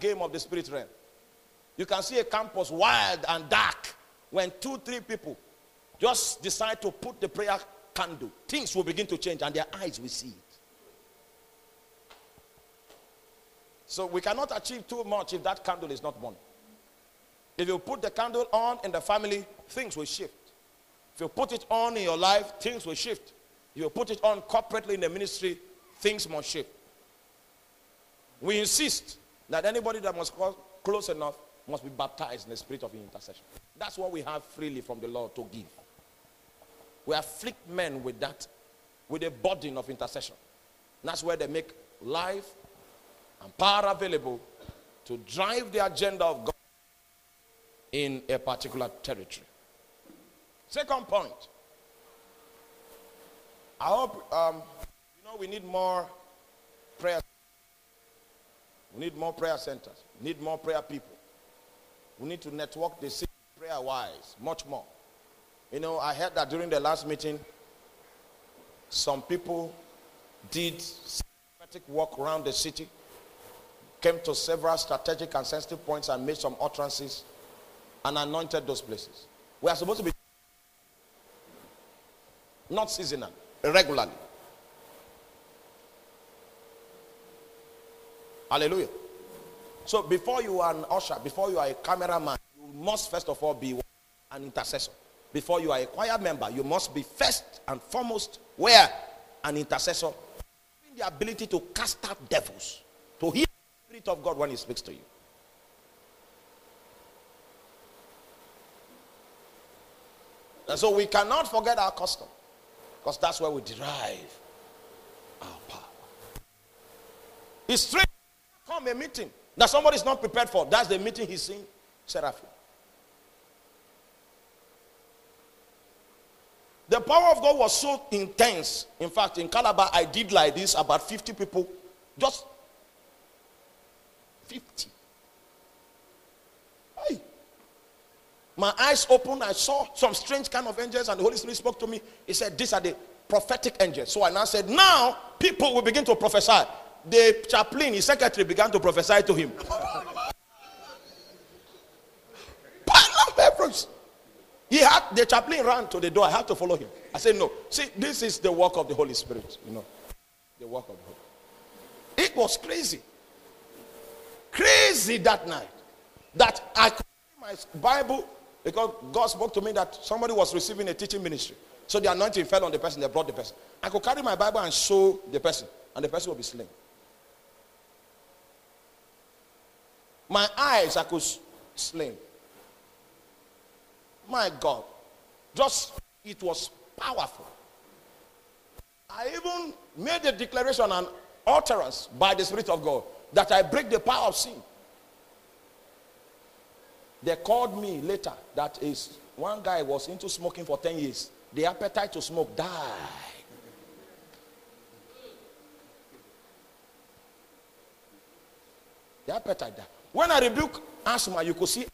game of the spirit realm. You can see a campus wild and dark when two, three people just decide to put the prayer candle. Things will begin to change and their eyes will see it. So we cannot achieve too much if that candle is not burning. If you put the candle on in the family, things will shift. If you put it on in your life, things will shift. If you put it on corporately in the ministry, things must shift. We insist that anybody that must come close enough must be baptized in the spirit of intercession. That's what we have freely from the Lord to give. We afflict men with that, with a burden of intercession. that's where they make life and power available to drive the agenda of God in a particular territory. Second point. I hope, um, you know, we need more prayer. We need more prayer centers. We need more prayer people. We need to network the city prayer wise, much more. You know, I heard that during the last meeting, some people did systematic work around the city, came to several strategic and sensitive points and made some utterances and anointed those places. We are supposed to be not seasonal, regularly. Hallelujah. So before you are an usher, before you are a cameraman, you must first of all be an intercessor. Before you are a choir member, you must be first and foremost where an intercessor having the ability to cast out devils, to hear the spirit of God when he speaks to you. And so we cannot forget our custom because that's where we derive our power. It's strange. Come a meeting that somebody is not prepared for. That's the meeting he's seeing. Seraphim. The power of God was so intense. In fact, in Calabar, I did like this about 50 people. Just 50. Hey. My eyes opened. I saw some strange kind of angels, and the Holy Spirit spoke to me. He said, These are the prophetic angels. So I now said, Now people will begin to prophesy. The chaplain, his secretary, began to prophesy to him. He had the chaplain ran to the door. I had to follow him. I said, No. See, this is the work of the Holy Spirit. You know, the work of Holy. It was crazy. Crazy that night. That I could my Bible because God spoke to me that somebody was receiving a teaching ministry. So the anointing fell on the person, they brought the person. I could carry my Bible and show the person, and the person will be slain. My eyes, I could slain. My God. Just, it was powerful. I even made a declaration and utterance by the Spirit of God that I break the power of sin. They called me later that is one guy was into smoking for 10 years. The appetite to smoke died. The appetite died. When I rebuke asthma, you could see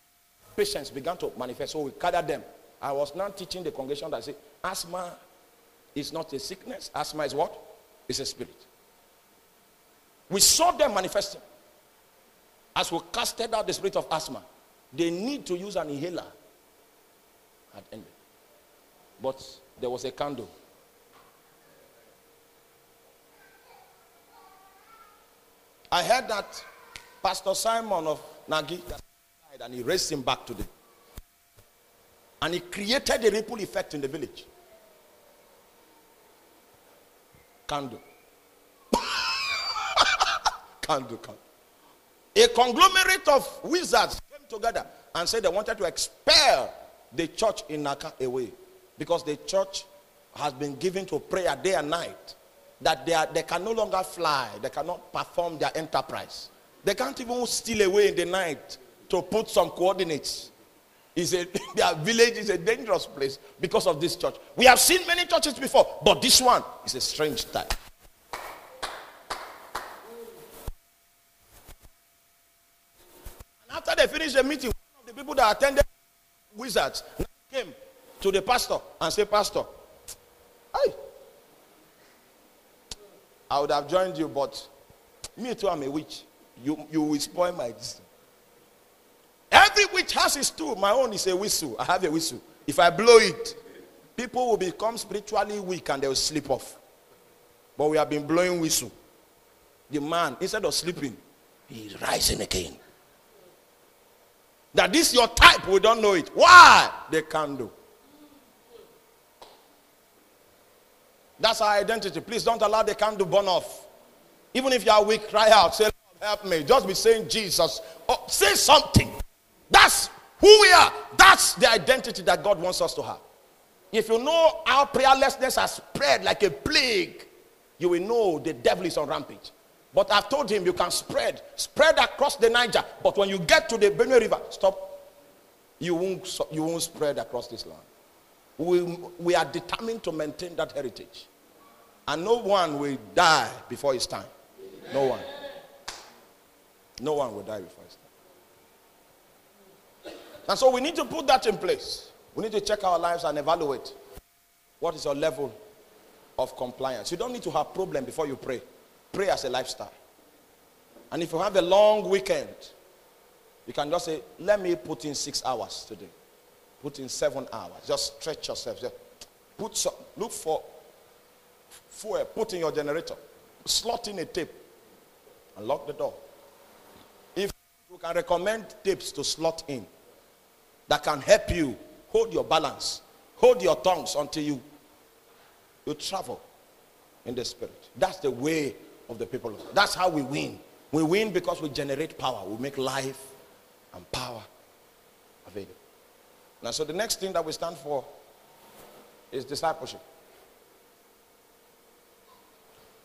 patients began to manifest. So we gathered them. I was now teaching the congregation that say asthma is not a sickness. Asthma is what? It's a spirit. We saw them manifesting. As we casted out the spirit of asthma, they need to use an inhaler. Had ended. But there was a candle. I heard that Pastor Simon of Nagi died and he raised him back to the and he created a ripple effect in the village. Candle. candle, candle. A conglomerate of wizards came together and said they wanted to expel the church in Naka away because the church has been given to prayer day and night that they, are, they can no longer fly they cannot perform their enterprise they can't even steal away in the night to put some coordinates. He said, their village is a dangerous place because of this church. We have seen many churches before, but this one is a strange type. After they finished the meeting, one of the people that attended wizards came to the pastor and said, Pastor, I would have joined you, but me too, I'm a witch. You, you will spoil my destiny. Every witch has its tool. My own is a whistle. I have a whistle. If I blow it, people will become spiritually weak and they will sleep off. But we have been blowing whistle. The man, instead of sleeping, he's rising again. That this your type, we don't know it. Why? The candle. That's our identity. Please don't allow the candle burn off. Even if you are weak, cry out. Say, help me. Just be saying Jesus. Oh, say something. That's who we are. That's the identity that God wants us to have. If you know our prayerlessness has spread like a plague, you will know the devil is on rampage. But I've told him you can spread, spread across the Niger. But when you get to the Benue River, stop. You won't, you won't spread across this land. We, we are determined to maintain that heritage. And no one will die before his time. No one. No one will die before his time. And so we need to put that in place. We need to check our lives and evaluate what is your level of compliance. You don't need to have problem before you pray. Pray as a lifestyle. And if you have a long weekend, you can just say, let me put in six hours today. Put in seven hours. Just stretch yourself. Just put some, look for fuel. Put in your generator. Slot in a tape. And lock the door. You can recommend tapes to slot in that can help you hold your balance, hold your tongues until you you travel in the spirit. That's the way of the people. That's how we win. We win because we generate power. We make life and power available. Now, so the next thing that we stand for is discipleship.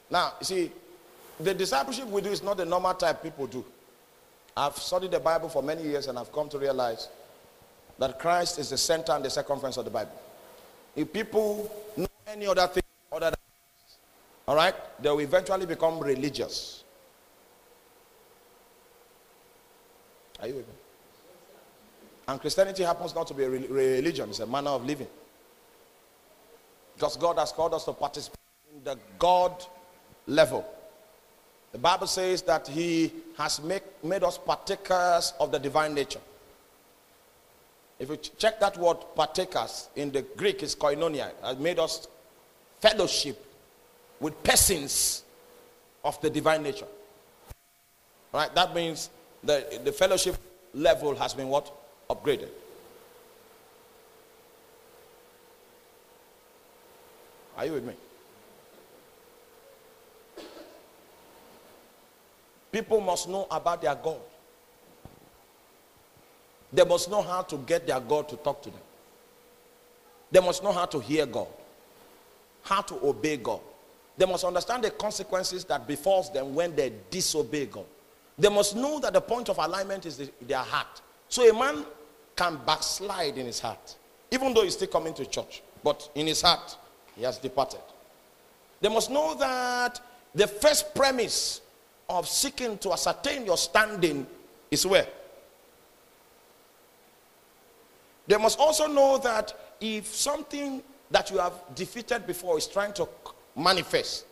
Now, you see, the discipleship we do is not the normal type people do. I've studied the Bible for many years and I've come to realize that Christ is the center and the circumference of the Bible. If people know any other thing other than Christ, all right, they will eventually become religious. Are you with me? And Christianity happens not to be a religion, it's a manner of living. Because God has called us to participate in the God level. The Bible says that He has make, made us partakers of the divine nature. If you check that word partakers in the Greek, is koinonia. Has made us fellowship with persons of the divine nature. Right? That means the, the fellowship level has been what? Upgraded. Are you with me? People must know about their God. They must know how to get their God to talk to them. They must know how to hear God, how to obey God. They must understand the consequences that befalls them when they disobey God. They must know that the point of alignment is the, their heart. So a man can backslide in his heart, even though he's still coming to church, but in his heart, he has departed. They must know that the first premise of seeking to ascertain your standing is where? They must also know that if something that you have defeated before is trying to manifest,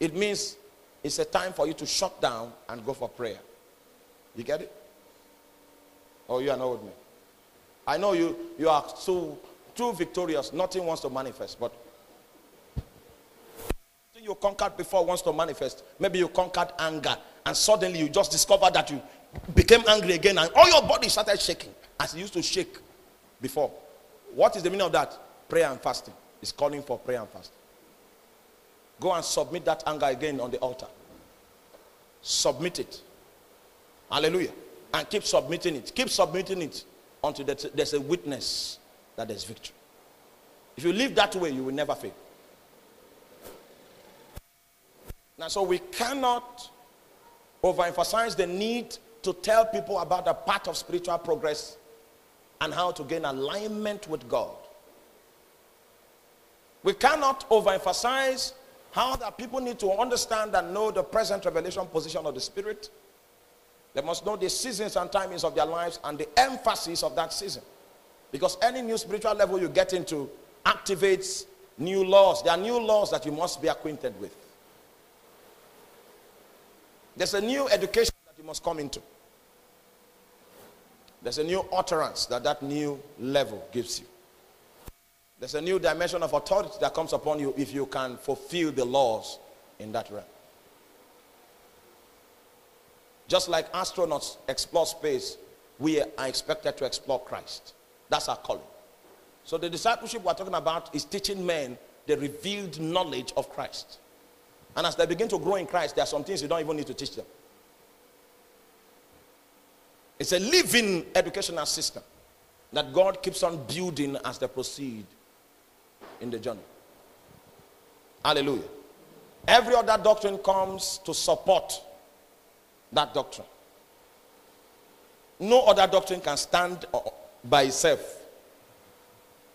it means it's a time for you to shut down and go for prayer. You get it? Oh, you are not with me? I know you, you are so too victorious. Nothing wants to manifest, but you conquered before wants to manifest. Maybe you conquered anger, and suddenly you just discovered that you became angry again, and all your body started shaking as it used to shake before. What is the meaning of that? Prayer and fasting. It's calling for prayer and fasting. Go and submit that anger again on the altar. Submit it. Hallelujah. And keep submitting it. Keep submitting it until there's a witness that there's victory. If you live that way, you will never fail. Now, so we cannot overemphasize the need to tell people about the path of spiritual progress and how to gain alignment with God. We cannot overemphasize how that people need to understand and know the present revelation position of the Spirit. They must know the seasons and timings of their lives and the emphasis of that season. Because any new spiritual level you get into activates new laws. There are new laws that you must be acquainted with. There's a new education that you must come into. There's a new utterance that that new level gives you. There's a new dimension of authority that comes upon you if you can fulfill the laws in that realm. Just like astronauts explore space, we are expected to explore Christ. That's our calling. So the discipleship we're talking about is teaching men the revealed knowledge of Christ. And as they begin to grow in Christ, there are some things you don't even need to teach them. It's a living educational system that God keeps on building as they proceed in the journey. Hallelujah. Every other doctrine comes to support that doctrine. No other doctrine can stand by itself.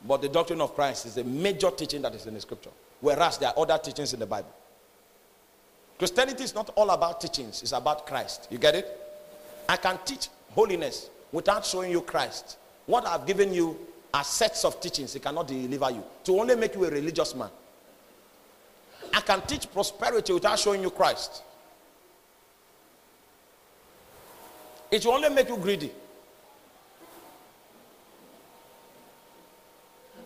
But the doctrine of Christ is a major teaching that is in the scripture. Whereas there are other teachings in the Bible. Christianity is not all about teachings, it's about Christ. You get it? I can teach holiness without showing you Christ. What I've given you are sets of teachings, it cannot deliver you. To only make you a religious man. I can teach prosperity without showing you Christ. It will only make you greedy.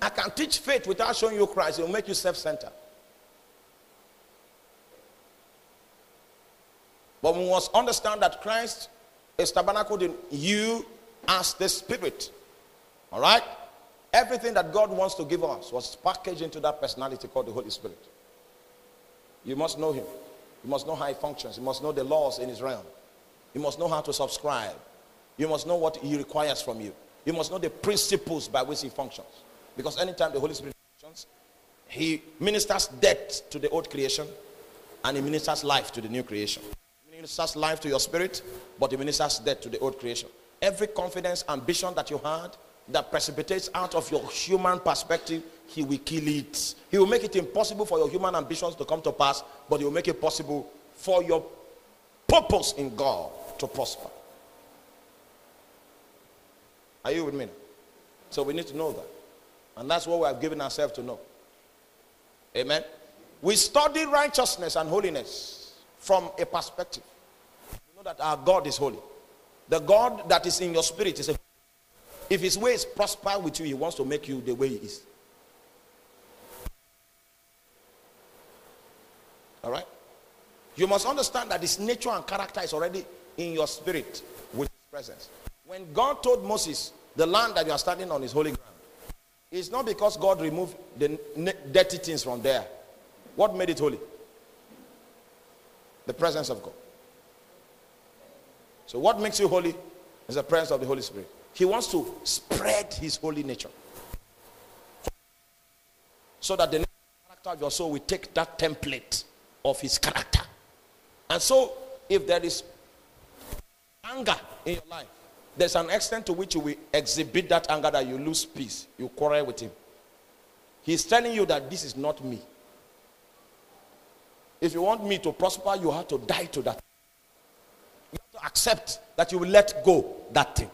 I can teach faith without showing you Christ. It will make you self centered. But we must understand that Christ is tabernacled in you as the Spirit. All right? Everything that God wants to give us was packaged into that personality called the Holy Spirit. You must know Him. You must know how He functions. You must know the laws in His realm. You must know how to subscribe. You must know what He requires from you. You must know the principles by which He functions. Because anytime the Holy Spirit functions, He ministers death to the old creation and He ministers life to the new creation. Ministers life to your spirit, but He ministers death to the old creation. Every confidence, ambition that you had that precipitates out of your human perspective, He will kill it. He will make it impossible for your human ambitions to come to pass, but He will make it possible for your purpose in God to prosper. Are you with me? So we need to know that. And that's what we have given ourselves to know. Amen. We study righteousness and holiness from a perspective. Know that our God is holy. The God that is in your spirit is a if his ways prosper with you, he wants to make you the way he is. All right? You must understand that his nature and character is already in your spirit with his presence. When God told Moses, the land that you are standing on is holy ground, it's not because God removed the dirty things from there. What made it holy? The presence of God. So, what makes you holy is the presence of the Holy Spirit. He wants to spread his holy nature. So that the character of your soul will take that template of his character. And so, if there is anger in your life, there's an extent to which you will exhibit that anger that you lose peace. You quarrel with him. He's telling you that this is not me. If you want me to prosper, you have to die to that. Accept that you will let go that thing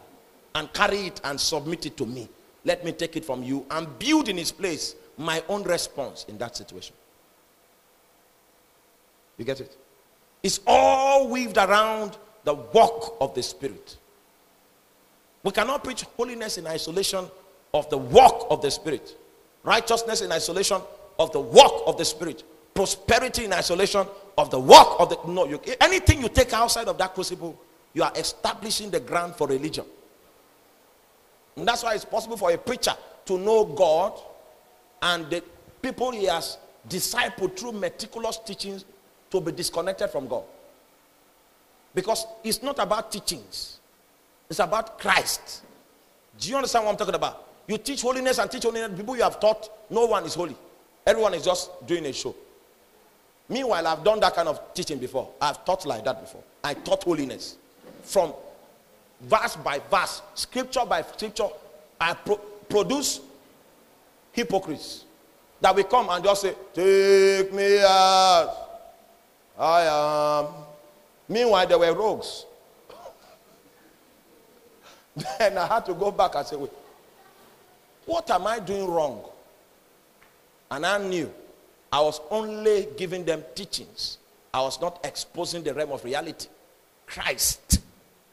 and carry it and submit it to me. Let me take it from you and build in its place my own response in that situation. You get it? It's all weaved around the work of the Spirit. We cannot preach holiness in isolation of the work of the Spirit, righteousness in isolation of the work of the Spirit, prosperity in isolation of the work of the. No, you, anything you take outside of that crucible, you are establishing the ground for religion. And that's why it's possible for a preacher to know God and the people he has discipled through meticulous teachings to be disconnected from God. Because it's not about teachings, it's about Christ. Do you understand what I'm talking about? You teach holiness and teach holiness. People you have taught, no one is holy. Everyone is just doing a show. Meanwhile, I've done that kind of teaching before. I've taught like that before. I taught holiness from verse by verse, scripture by scripture. I pro- produce hypocrites that will come and just say, Take me as I am. Meanwhile, they were rogues. then I had to go back and say, Wait, what am I doing wrong? And I knew I was only giving them teachings, I was not exposing the realm of reality. Christ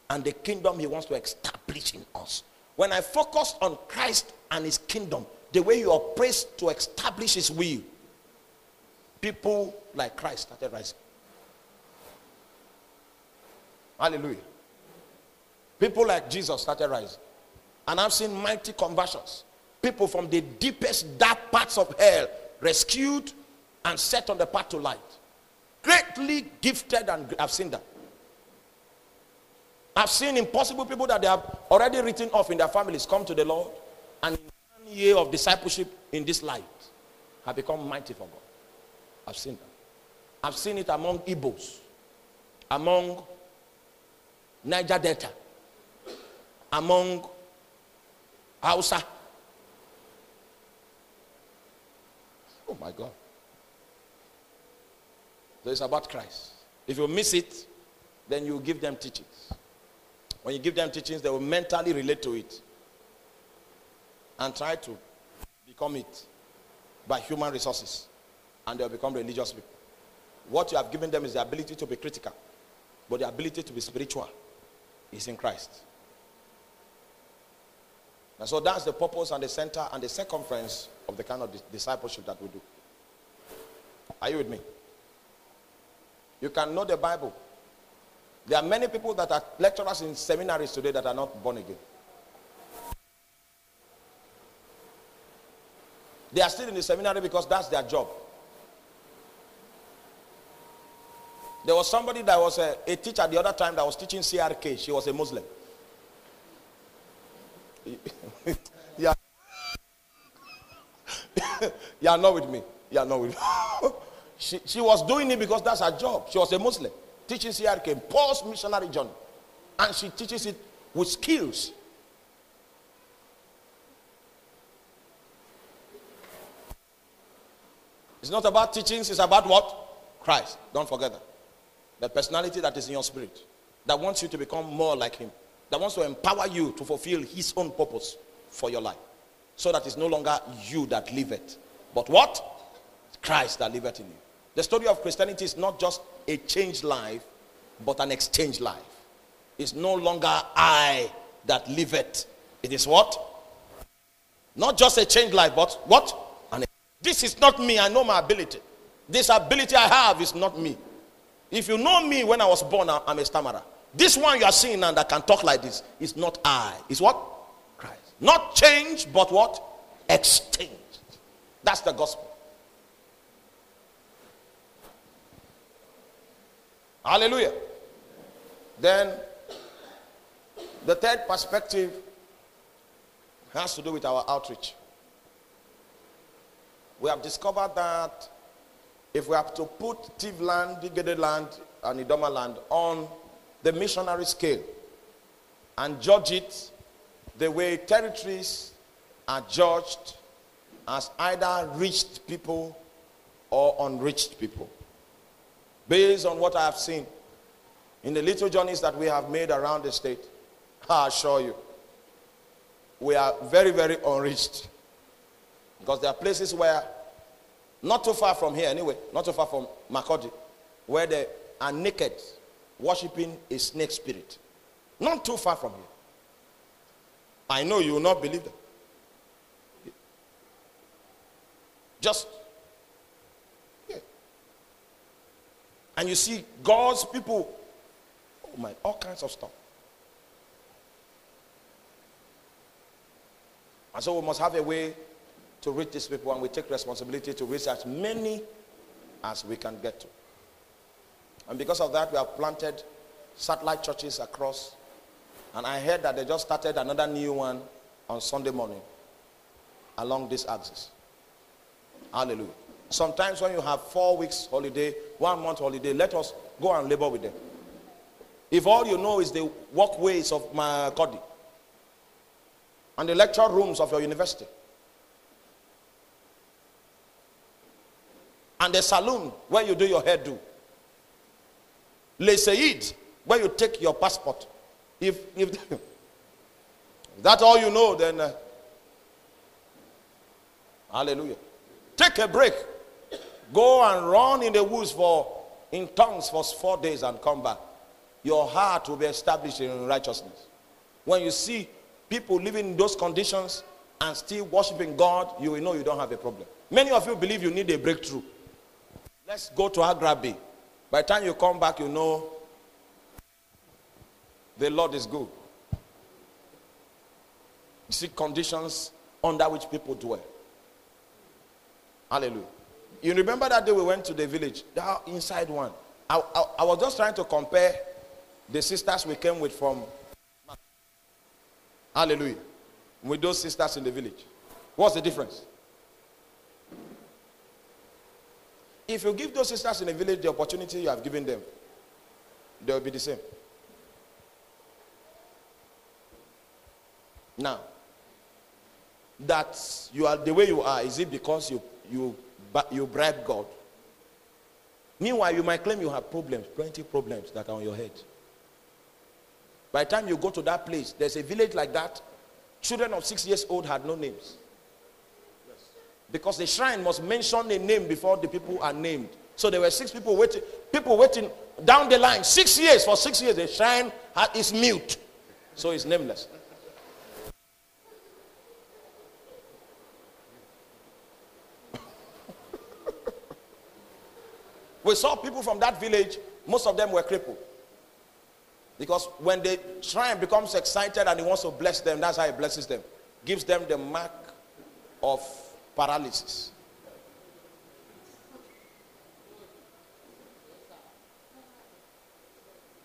and the kingdom he wants to establish in us. When I focused on Christ and his kingdom, the way he operates to establish his will, people like Christ started rising. Hallelujah. People like Jesus started rising. And I've seen mighty conversions. People from the deepest dark parts of hell rescued and set on the path to light. Greatly gifted, and I've seen that. I've seen impossible people that they have already written off in their families come to the Lord, and in one year of discipleship in this light have become mighty for God. I've seen that. I've seen it among Igbos, among Niger Delta, among Hausa. Oh my God. So it's about Christ. If you miss it, then you give them teachings. When you give them teachings, they will mentally relate to it and try to become it by human resources. And they'll become religious people. What you have given them is the ability to be critical, but the ability to be spiritual is in Christ. And so that's the purpose and the center and the circumference of the kind of discipleship that we do. Are you with me? You can know the Bible there are many people that are lecturers in seminaries today that are not born again. They are still in the seminary because that's their job. There was somebody that was a, a teacher the other time that was teaching CRK. She was a Muslim. yeah. you are not with me. You are not with me. she, she was doing it because that's her job. She was a Muslim teaching CRK, Paul's missionary journey. And she teaches it with skills. It's not about teachings, it's about what? Christ. Don't forget that. The personality that is in your spirit, that wants you to become more like Him, that wants to empower you to fulfill His own purpose for your life. So that it's no longer you that live it, but what? Christ that liveth in you. The story of Christianity is not just a changed life, but an exchanged life. It's no longer I that live it. It is what? Not just a changed life, but what? And this is not me. I know my ability. This ability I have is not me. If you know me when I was born, I'm a stammerer. This one you are seeing now that can talk like this is not I. It's what? Christ. Not change, but what? Exchanged. That's the gospel. Hallelujah. Then the third perspective has to do with our outreach. We have discovered that if we have to put Tiv land, Digede land, and Idoma land on the missionary scale and judge it the way territories are judged as either reached people or unreached people. Based on what I have seen in the little journeys that we have made around the state, I assure you, we are very, very unreached. Because there are places where, not too far from here anyway, not too far from Makurdi, where they are naked, worshiping a snake spirit. Not too far from here. I know you will not believe that. Just And you see God's people, oh my, all kinds of stuff. And so we must have a way to reach these people, and we take responsibility to reach as many as we can get to. And because of that, we have planted satellite churches across. And I heard that they just started another new one on Sunday morning along this axis. Hallelujah. Sometimes when you have four weeks holiday, one month holiday, let us go and labor with them. If all you know is the walkways of Makurdi and the lecture rooms of your university and the saloon where you do your hairdo, Le Said, where you take your passport. If, if that's all you know, then uh, hallelujah. Take a break. Go and run in the woods for in tongues for four days and come back. your heart will be established in righteousness. When you see people living in those conditions and still worshiping God, you will know you don't have a problem. Many of you believe you need a breakthrough. Let's go to Agrabi. By the time you come back, you know the Lord is good. You see conditions under which people dwell. Hallelujah. You remember that day we went to the village? That inside one. I, I, I was just trying to compare the sisters we came with from. Hallelujah. With those sisters in the village. What's the difference? If you give those sisters in the village the opportunity you have given them, they will be the same. Now, that you are the way you are, is it because you you you bribe God? Meanwhile, you might claim you have problems, plenty problems that are on your head. By the time you go to that place, there's a village like that. Children of six years old had no names. Because the shrine must mention a name before the people are named. So there were six people waiting, people waiting down the line. Six years, for six years, the shrine is mute. So it's nameless. We saw people from that village, most of them were crippled. Because when the shrine becomes excited and he wants to bless them, that's how he blesses them. Gives them the mark of paralysis.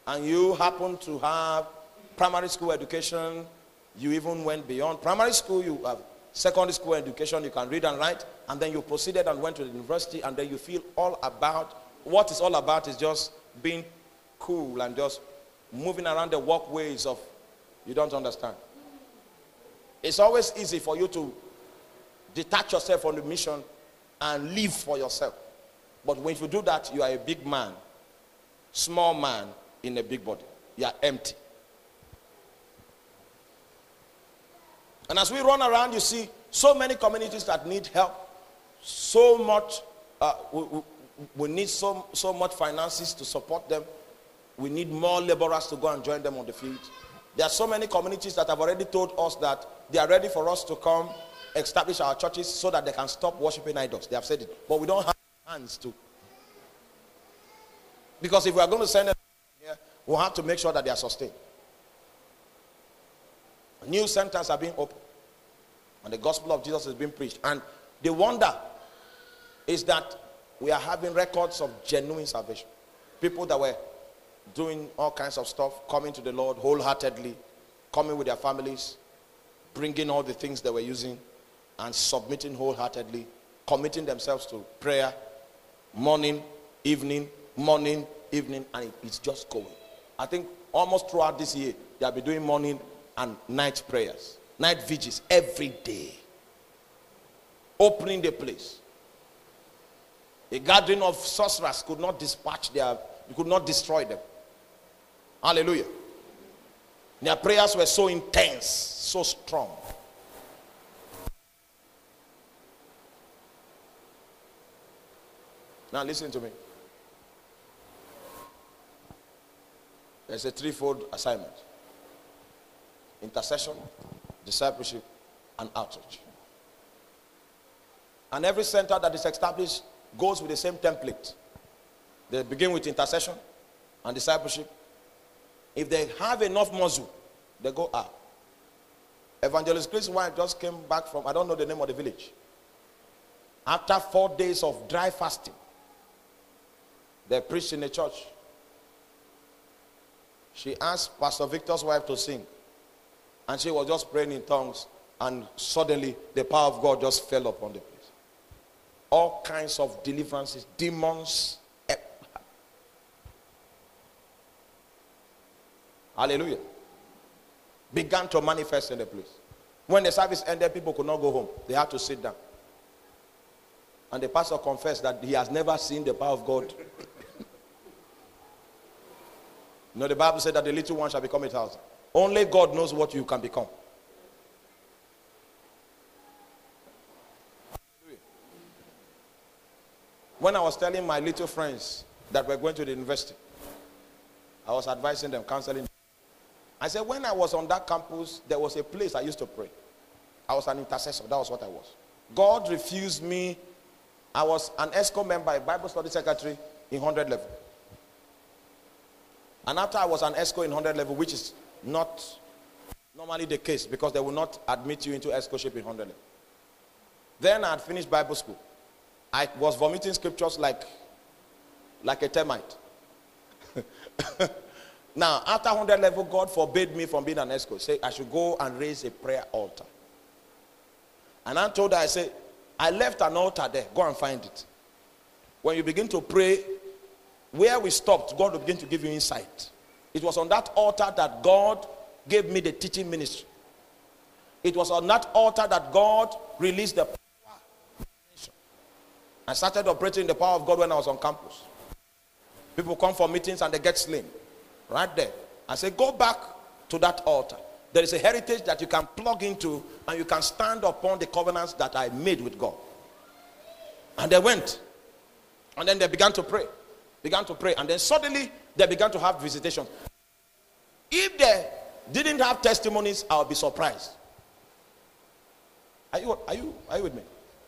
And you happen to have primary school education, you even went beyond primary school, you have secondary school education, you can read and write, and then you proceeded and went to the university, and then you feel all about what it's all about is just being cool and just moving around the walkways of you don't understand. It's always easy for you to detach yourself from the mission and live for yourself. But when you do that, you are a big man, small man in a big body. You are empty. And as we run around, you see so many communities that need help, so much. Uh, we, we need so, so much finances to support them. We need more laborers to go and join them on the field. There are so many communities that have already told us that they are ready for us to come establish our churches so that they can stop worshiping idols. They have said it. But we don't have hands to. Because if we are going to send them here, we'll have to make sure that they are sustained. New centers are being opened. And the gospel of Jesus is being preached. And the wonder is that we are having records of genuine salvation. People that were doing all kinds of stuff, coming to the Lord wholeheartedly, coming with their families, bringing all the things they were using, and submitting wholeheartedly, committing themselves to prayer, morning, evening, morning, evening, and it's just going. I think almost throughout this year, they'll be doing morning and night prayers, night vigils every day, opening the place. A gathering of sorcerers could not dispatch their, could not destroy them. Hallelujah. Their prayers were so intense, so strong. Now listen to me. There's a threefold assignment intercession, discipleship, and outreach. And every center that is established goes with the same template. They begin with intercession and discipleship. If they have enough muscle, they go up. Evangelist Chris White just came back from, I don't know the name of the village. After four days of dry fasting, they preached in the church. She asked Pastor Victor's wife to sing. And she was just praying in tongues. And suddenly, the power of God just fell upon the all kinds of deliverances, demons. Hallelujah. Began to manifest in the place. When the service ended, people could not go home. They had to sit down. And the pastor confessed that he has never seen the power of God. you know, the Bible said that the little one shall become a thousand. Only God knows what you can become. When I was telling my little friends that we're going to the university, I was advising them, counseling. I said, when I was on that campus, there was a place I used to pray. I was an intercessor. That was what I was. God refused me. I was an EXCO member, a Bible study secretary in 100 level. And after I was an EXCO in 100 level, which is not normally the case because they will not admit you into EXCOship in 100 level. Then I had finished Bible school. I was vomiting scriptures like, like a termite. now, after 100 level, God forbade me from being an EXCO. Say I should go and raise a prayer altar. And I told her, I said, I left an altar there. Go and find it. When you begin to pray, where we stopped, God will begin to give you insight. It was on that altar that God gave me the teaching ministry. It was on that altar that God released the. I started operating the power of God when I was on campus. People come for meetings and they get slain. Right there. I say, go back to that altar. There is a heritage that you can plug into and you can stand upon the covenants that I made with God. And they went. And then they began to pray. Began to pray. And then suddenly they began to have visitations. If they didn't have testimonies, I'll be surprised. Are you, are you, are you with me?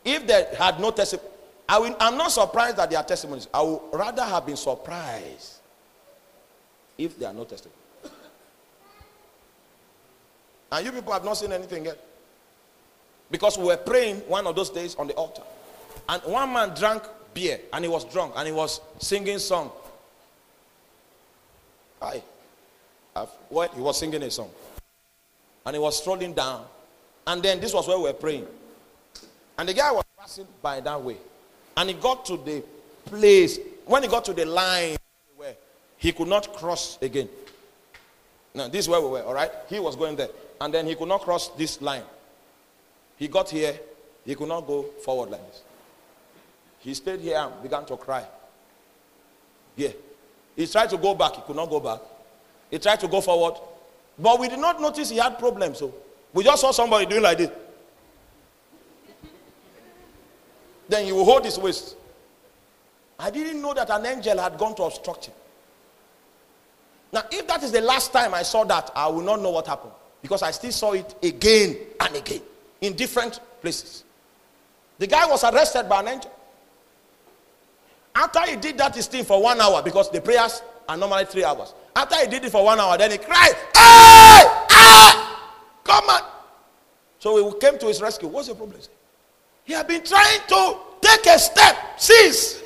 If they had no testimony, I will, I'm not surprised that they are testimonies. I would rather have been surprised if they are no testimonies. And you people have not seen anything yet. Because we were praying one of those days on the altar. And one man drank beer and he was drunk and he was singing a song. Hi. Well, he was singing a song. And he was strolling down. And then this was where we were praying. And the guy was passing by that way. And he got to the place. When he got to the line where he could not cross again. Now, this is where we were, all right? He was going there and then he could not cross this line. He got here, he could not go forward like this. He stayed here and began to cry. Yeah. He tried to go back, he could not go back. He tried to go forward, but we did not notice he had problems. So we just saw somebody doing like this. Then he will hold his waist. I didn't know that an angel had gone to obstruct him. Now, if that is the last time I saw that, I will not know what happened. Because I still saw it again and again in different places. The guy was arrested by an angel. After he did that thing for one hour, because the prayers are normally three hours. After he did it for one hour, then he cried, Hey! Hey! Come on! So we came to his rescue. What's your problem? He had been trying to take a step since.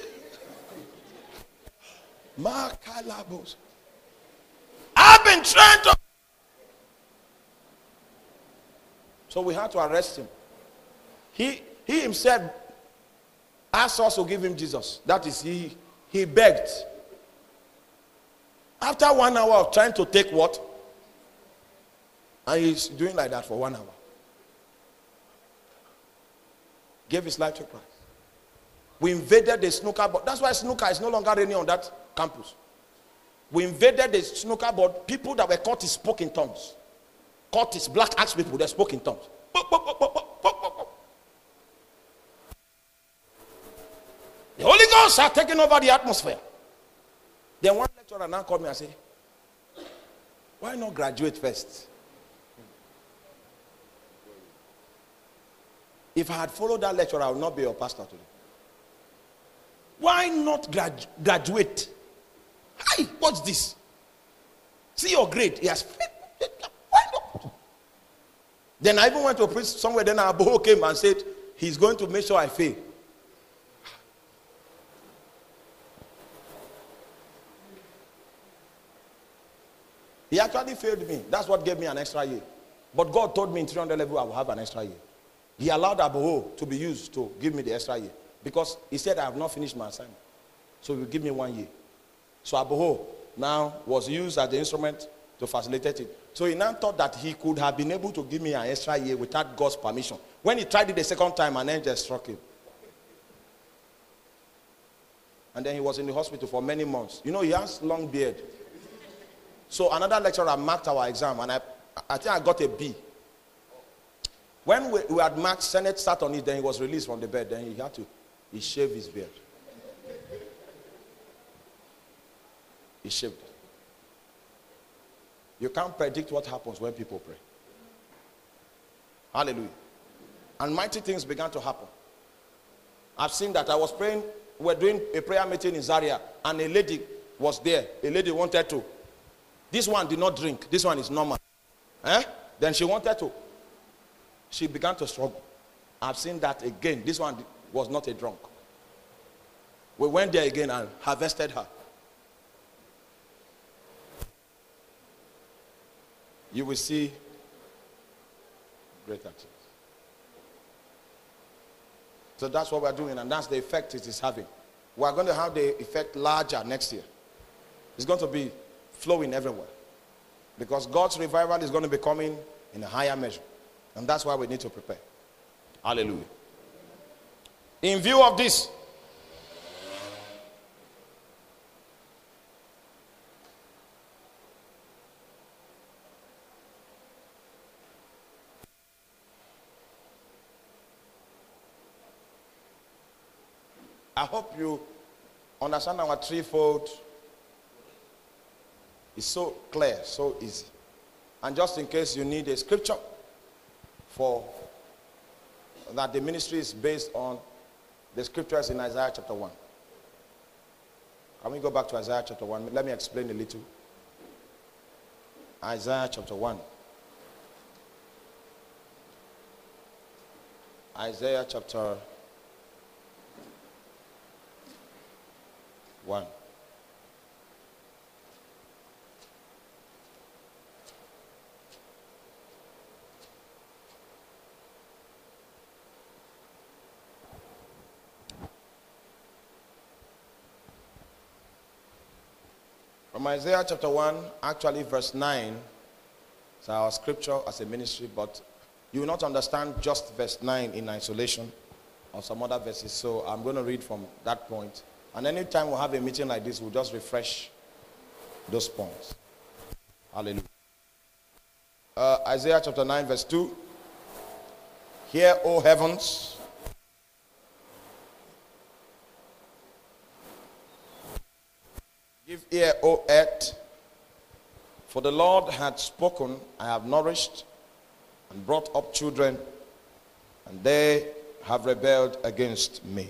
I've been trying to So we had to arrest him. He, he himself asked us to give him Jesus. That is, he, he begged. After one hour of trying to take what? And he's doing like that for one hour. Gave his life to Christ. We invaded the snooker board. That's why snooker is no longer raining on that campus. We invaded the snooker board. People that were caught spoke in tongues. Curtis, black axe people, they spoke in tongues. The Holy Ghost are taking over the atmosphere. Then one lecturer now called me and said, Why not graduate first? If I had followed that lecture, I would not be your pastor today. Why not grad- graduate? Hi, what's this? See your grade. Yes. why not? then I even went to preach somewhere. Then Abu came and said, He's going to make sure I fail. He actually failed me. That's what gave me an extra year. But God told me in 300 level I will have an extra year. He allowed Abu to be used to give me the extra year. Because he said I have not finished my assignment. So he will give me one year. So Abu now was used as the instrument to facilitate it. So he now thought that he could have been able to give me an extra year without God's permission. When he tried it the second time, an angel struck him. And then he was in the hospital for many months. You know, he has long beard. So another lecturer marked our exam, and I, I think I got a B. When we, we had marked, Senate sat on it, then he was released from the bed. Then he had to, he shaved his beard. He shaved it. You can't predict what happens when people pray. Hallelujah. And mighty things began to happen. I've seen that. I was praying, we are doing a prayer meeting in Zaria, and a lady was there. A lady wanted to. This one did not drink. This one is normal. Eh? Then she wanted to. She began to struggle. I've seen that again. This one was not a drunk. We went there again and harvested her. You will see greater things. So that's what we're doing, and that's the effect it is having. We're going to have the effect larger next year. It's going to be flowing everywhere. Because God's revival is going to be coming in a higher measure. And that's why we need to prepare. Hallelujah. In view of this, I hope you understand our threefold. It's so clear, so easy. And just in case you need a scripture for that the ministry is based on the scriptures in Isaiah chapter 1. Can we go back to Isaiah chapter 1? Let me explain a little. Isaiah chapter 1. Isaiah chapter 1. Isaiah chapter 1, actually verse 9, is our scripture as a ministry, but you will not understand just verse 9 in isolation or some other verses. So I'm going to read from that point. and anytime we have a meeting like this, we'll just refresh those points. Hallelujah. Uh, Isaiah chapter 9, verse 2. Hear, O heavens. Ear, O earth. For the Lord hath spoken, I have nourished and brought up children, and they have rebelled against me.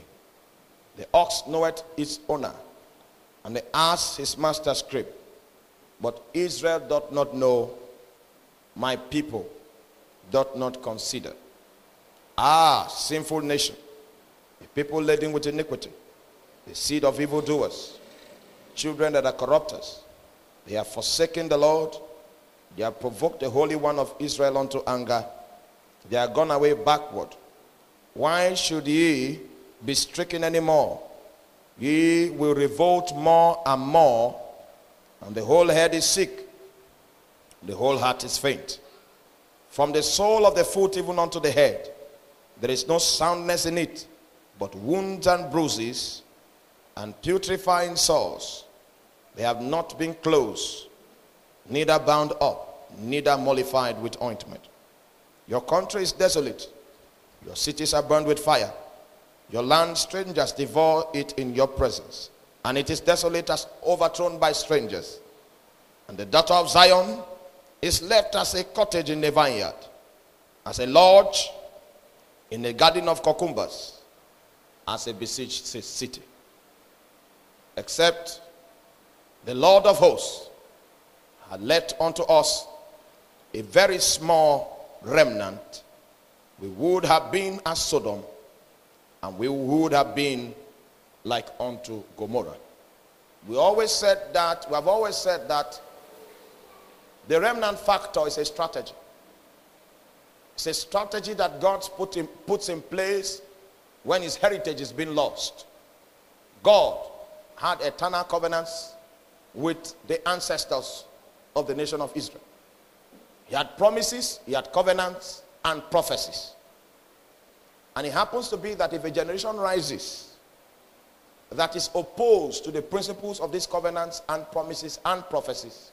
The ox knoweth its owner, and the ass his master's crib. But Israel doth not know, my people doth not consider. Ah, sinful nation, a people laden with iniquity, the seed of evildoers, children that are corrupters. They have forsaken the Lord, they have provoked the Holy One of Israel unto anger, they are gone away backward. Why should ye be stricken anymore. Ye will revolt more and more, and the whole head is sick, the whole heart is faint. From the sole of the foot even unto the head, there is no soundness in it, but wounds and bruises and putrefying sores. They have not been closed, neither bound up, neither mollified with ointment. Your country is desolate, your cities are burned with fire. Your land, strangers devour it in your presence, and it is desolate as overthrown by strangers. And the daughter of Zion is left as a cottage in the vineyard, as a lodge in a garden of cucumbers, as a besieged city. Except the Lord of hosts had left unto us a very small remnant, we would have been as Sodom and we would have been like unto Gomorrah. We always said that, we have always said that the remnant factor is a strategy. It's a strategy that God put in, puts in place when his heritage is being lost. God had eternal covenants with the ancestors of the nation of Israel. He had promises, he had covenants, and prophecies. And it happens to be that if a generation rises that is opposed to the principles of these covenants and promises and prophecies,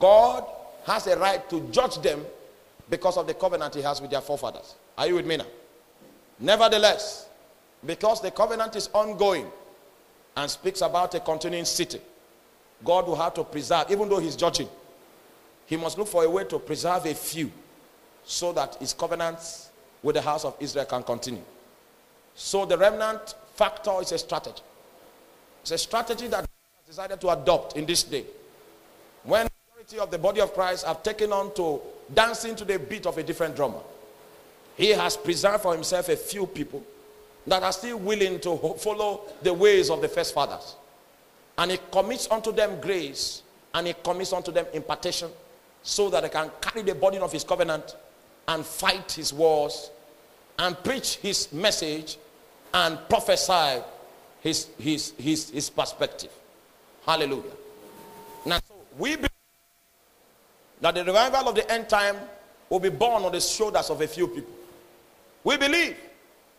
God has a right to judge them because of the covenant he has with their forefathers. Are you with me now? Nevertheless, because the covenant is ongoing and speaks about a continuing city, God will have to preserve, even though he's judging, he must look for a way to preserve a few so that his covenants with the house of Israel can continue. So the remnant factor is a strategy. It's a strategy that has decided to adopt in this day. When the majority of the body of Christ have taken on to dancing to the beat of a different drummer, he has preserved for himself a few people that are still willing to follow the ways of the first fathers. And he commits unto them grace and he commits unto them impartation so that they can carry the burden of his covenant and fight his wars and preach his message and prophesy his, his, his, his perspective. Hallelujah. Now, so we believe that the revival of the end time will be born on the shoulders of a few people. We believe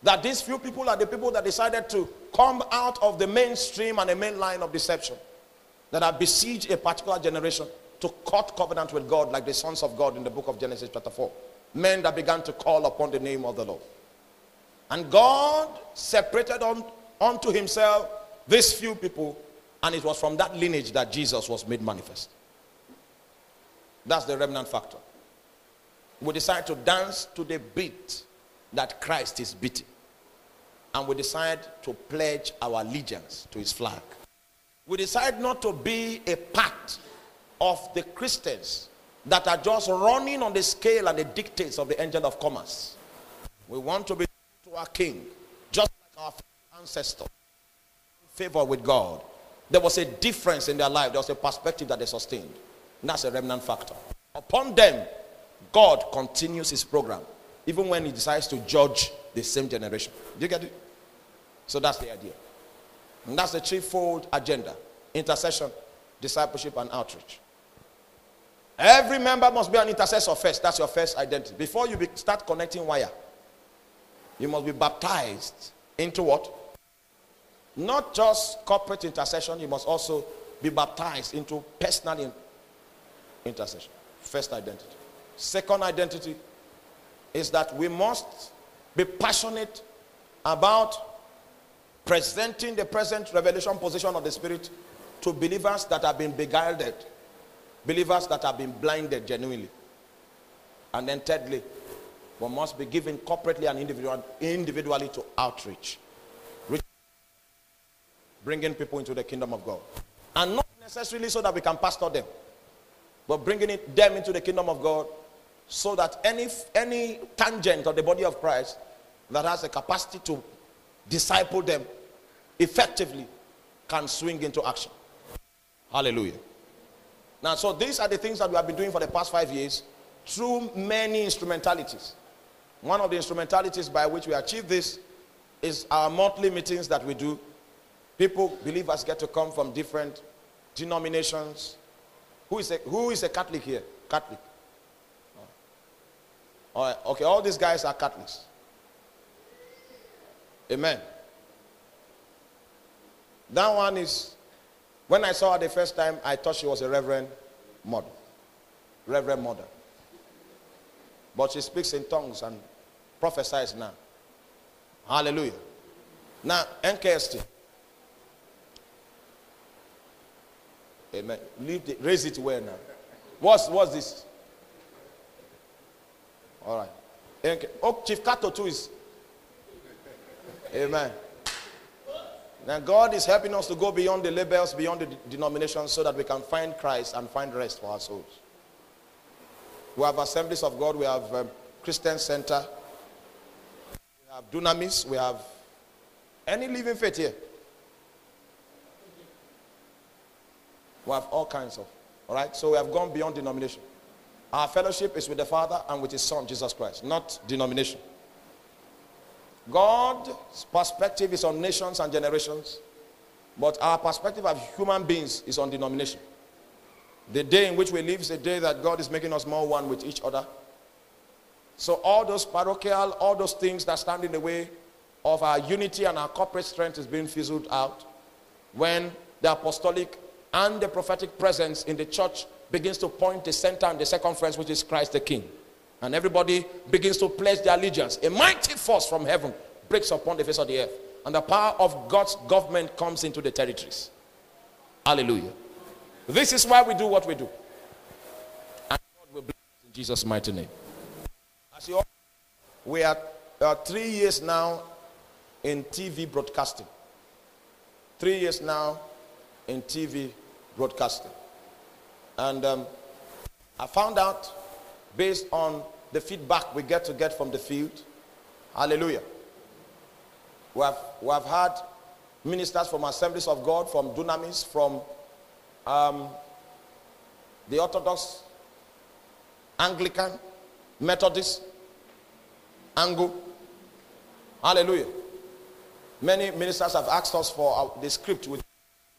that these few people are the people that decided to come out of the mainstream and the main line of deception that have besieged a particular generation to cut covenant with God like the sons of God in the book of Genesis chapter 4. Men that began to call upon the name of the Lord. And God separated on, unto himself these few people, and it was from that lineage that Jesus was made manifest. That's the remnant factor. We decide to dance to the beat that Christ is beating. And we decide to pledge our allegiance to his flag. We decide not to be a part of the Christians that are just running on the scale and the dictates of the angel of commerce. We want to be to our king, just like our ancestors. Favor with God. There was a difference in their life. There was a perspective that they sustained. And that's a remnant factor. Upon them, God continues his program, even when he decides to judge the same generation. Do you get it? So that's the idea. And that's the threefold agenda intercession, discipleship, and outreach. Every member must be an intercessor first. That's your first identity. Before you be, start connecting wire, you must be baptized into what? Not just corporate intercession, you must also be baptized into personal in, intercession. First identity. Second identity is that we must be passionate about presenting the present revelation position of the Spirit to believers that have been beguiled Believers that have been blinded genuinely. And then thirdly, we must be given corporately and individual, individually to outreach. Bringing people into the kingdom of God. And not necessarily so that we can pastor them, but bringing it, them into the kingdom of God so that any, any tangent of the body of Christ that has the capacity to disciple them effectively can swing into action. Hallelujah. Now, so these are the things that we have been doing for the past five years through many instrumentalities. One of the instrumentalities by which we achieve this is our monthly meetings that we do. People, believers, get to come from different denominations. Who is a, who is a Catholic here? Catholic. All right. Okay, all these guys are Catholics. Amen. That one is when I saw her the first time, I thought she was a reverend mother. Reverend mother. But she speaks in tongues and prophesies now. Hallelujah. Now, NKST. Amen. The, raise it where now? What's, what's this? All right. NK, oh, Chief Kato too is. Amen. Now, God is helping us to go beyond the labels, beyond the denominations, so that we can find Christ and find rest for our souls. We have Assemblies of God, we have um, Christian Center, we have Dunamis, we have any living faith here. We have all kinds of, all right? So we have gone beyond denomination. Our fellowship is with the Father and with His Son, Jesus Christ, not denomination. God's perspective is on nations and generations, but our perspective of human beings is on denomination. The day in which we live is a day that God is making us more one with each other. So all those parochial, all those things that stand in the way of our unity and our corporate strength is being fizzled out when the apostolic and the prophetic presence in the church begins to point the center and the circumference, which is Christ the King. And everybody begins to pledge their allegiance. A mighty force from heaven breaks upon the face of the earth. And the power of God's government comes into the territories. Hallelujah. This is why we do what we do. And God will bless us in Jesus' mighty name. As you all, we are uh, three years now in TV broadcasting. Three years now in TV broadcasting. And um, I found out, based on the feedback we get to get from the field, hallelujah. We have, we have had ministers from Assemblies of God, from Dunamis, from um, the Orthodox, Anglican, Methodist, Angle. Hallelujah. Many ministers have asked us for our, the script we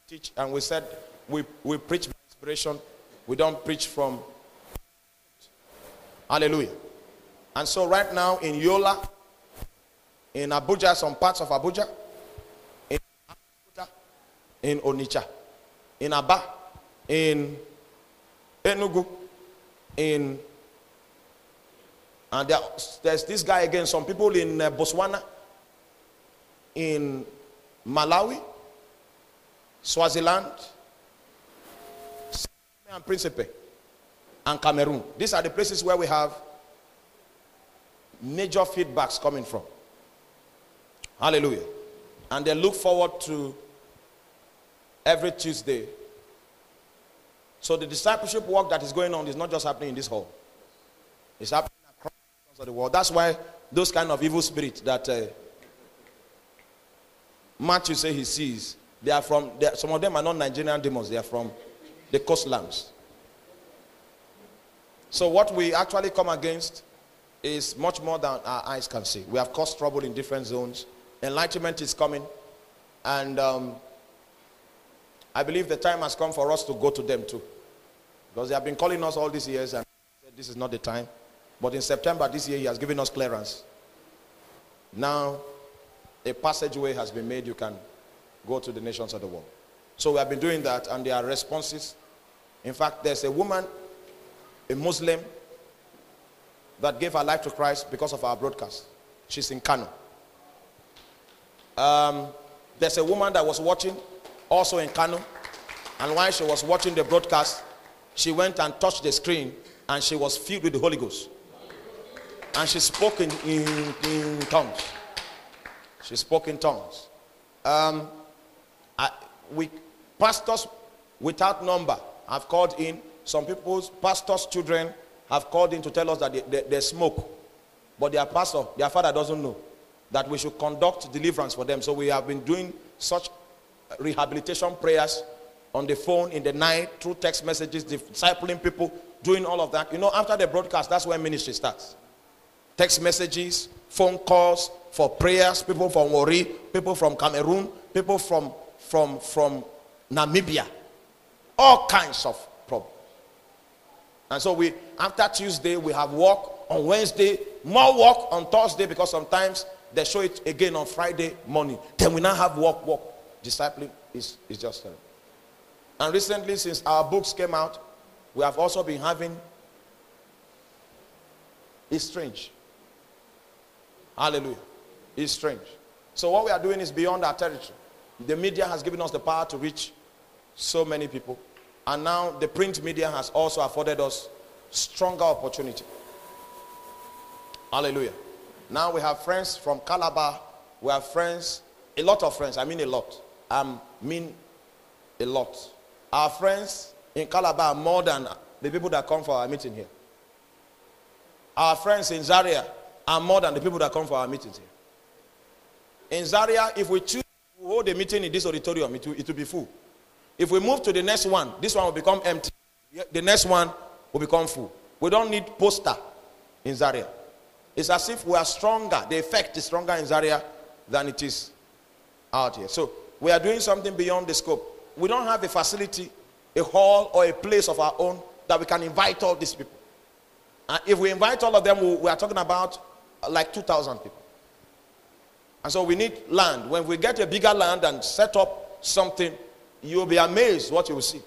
teach, and we said we, we preach by inspiration. We don't preach from. Hallelujah. And so, right now in Yola, in Abuja, some parts of Abuja, in Abuja, in Onitsha, in Aba, in Enugu, in and there, there's this guy again, some people in uh, Botswana, in Malawi, Swaziland, and Principe, and Cameroon. These are the places where we have major feedbacks coming from. Hallelujah. And they look forward to every Tuesday. So the discipleship work that is going on is not just happening in this hall. It's happening across the world. That's why those kind of evil spirits that uh, Matthew say he sees, they are from, they are, some of them are not Nigerian demons, they are from the coastlands. So what we actually come against is much more than our eyes can see. We have caused trouble in different zones. Enlightenment is coming. And um, I believe the time has come for us to go to them too. Because they have been calling us all these years and this is not the time. But in September this year, he has given us clearance. Now, a passageway has been made. You can go to the nations of the world. So we have been doing that, and there are responses. In fact, there's a woman, a Muslim, that gave her life to Christ because of our broadcast. She's in Kano. Um, there's a woman that was watching, also in Kano, and while she was watching the broadcast, she went and touched the screen, and she was filled with the Holy Ghost. And she spoke in, in, in tongues. She spoke in tongues. Um, I, we pastors without number have called in. Some people's pastors' children have called in to tell us that they, they, they smoke, but their pastor, their father doesn't know that we should conduct deliverance for them. So we have been doing such rehabilitation prayers on the phone in the night through text messages, discipling people, doing all of that. You know, after the broadcast, that's when ministry starts. Text messages, phone calls for prayers, people from Warri, people from Cameroon, people from from from Namibia, all kinds of. And so we after Tuesday we have work on Wednesday, more work on Thursday because sometimes they show it again on Friday morning. Then we now have work, work. Discipline is, is just terrible. And recently, since our books came out, we have also been having it's strange. Hallelujah. It's strange. So what we are doing is beyond our territory. The media has given us the power to reach so many people. And now the print media has also afforded us stronger opportunity. Hallelujah. Now we have friends from Calabar. We have friends, a lot of friends. I mean a lot. I mean a lot. Our friends in Calabar are more than the people that come for our meeting here. Our friends in Zaria are more than the people that come for our meetings here. In Zaria, if we choose to hold a meeting in this auditorium, it will, it will be full. If we move to the next one, this one will become empty. The next one will become full. We don't need poster in Zaria. It's as if we are stronger. The effect is stronger in Zaria than it is out here. So we are doing something beyond the scope. We don't have a facility, a hall, or a place of our own that we can invite all these people. And if we invite all of them, we are talking about uh, like 2,000 people. And so we need land. When we get a bigger land and set up something, you'll be amazed what you will see.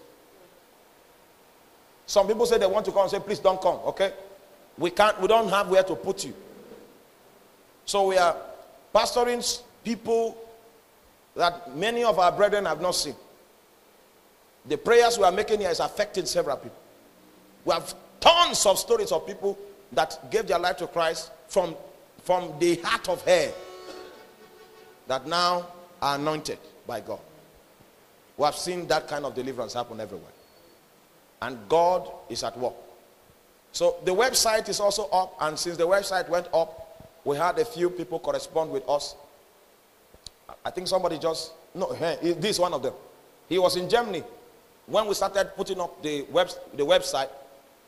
Some people say they want to come and say, please don't come, okay? We can't, we don't have where to put you. So we are pastoring people that many of our brethren have not seen. The prayers we are making here is affecting several people. We have tons of stories of people that gave their life to Christ from, from the heart of hair that now are anointed by God. We have seen that kind of deliverance happen everywhere. And God is at work. So the website is also up, and since the website went up, we had a few people correspond with us. I think somebody just no, eh, this is one of them. He was in Germany when we started putting up the web the website,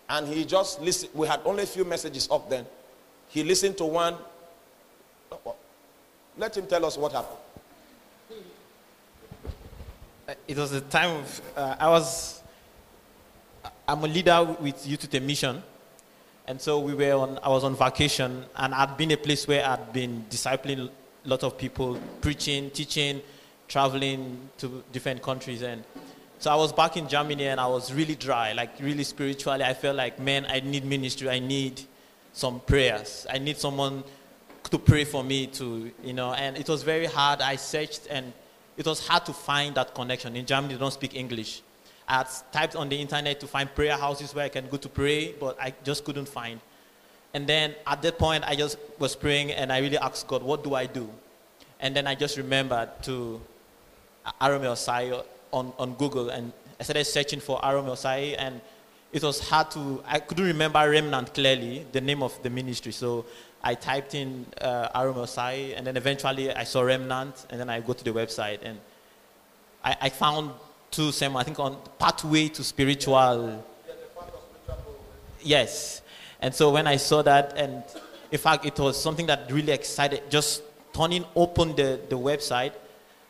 and he just listened. We had only a few messages up then. He listened to one. Let him tell us what happened. It was a time of, uh, I was, I'm a leader with Youth the Mission. And so we were on, I was on vacation and I'd been a place where I'd been discipling a lot of people, preaching, teaching, traveling to different countries. And so I was back in Germany and I was really dry, like really spiritually. I felt like, man, I need ministry. I need some prayers. I need someone to pray for me to, you know, and it was very hard. I searched and it was hard to find that connection. In Germany, they don't speak English. I had typed on the internet to find prayer houses where I can go to pray, but I just couldn't find. And then at that point, I just was praying and I really asked God, what do I do? And then I just remembered to Arome Osayi on, on Google and I started searching for Arome Osayi and it was hard to, I couldn't remember Remnant clearly, the name of the ministry. So I typed in uh, Arome and then eventually I saw Remnant and then I go to the website and I, I found two some, I think, on pathway to spiritual. Yes. And so when I saw that, and in fact, it was something that really excited, just turning open the, the website,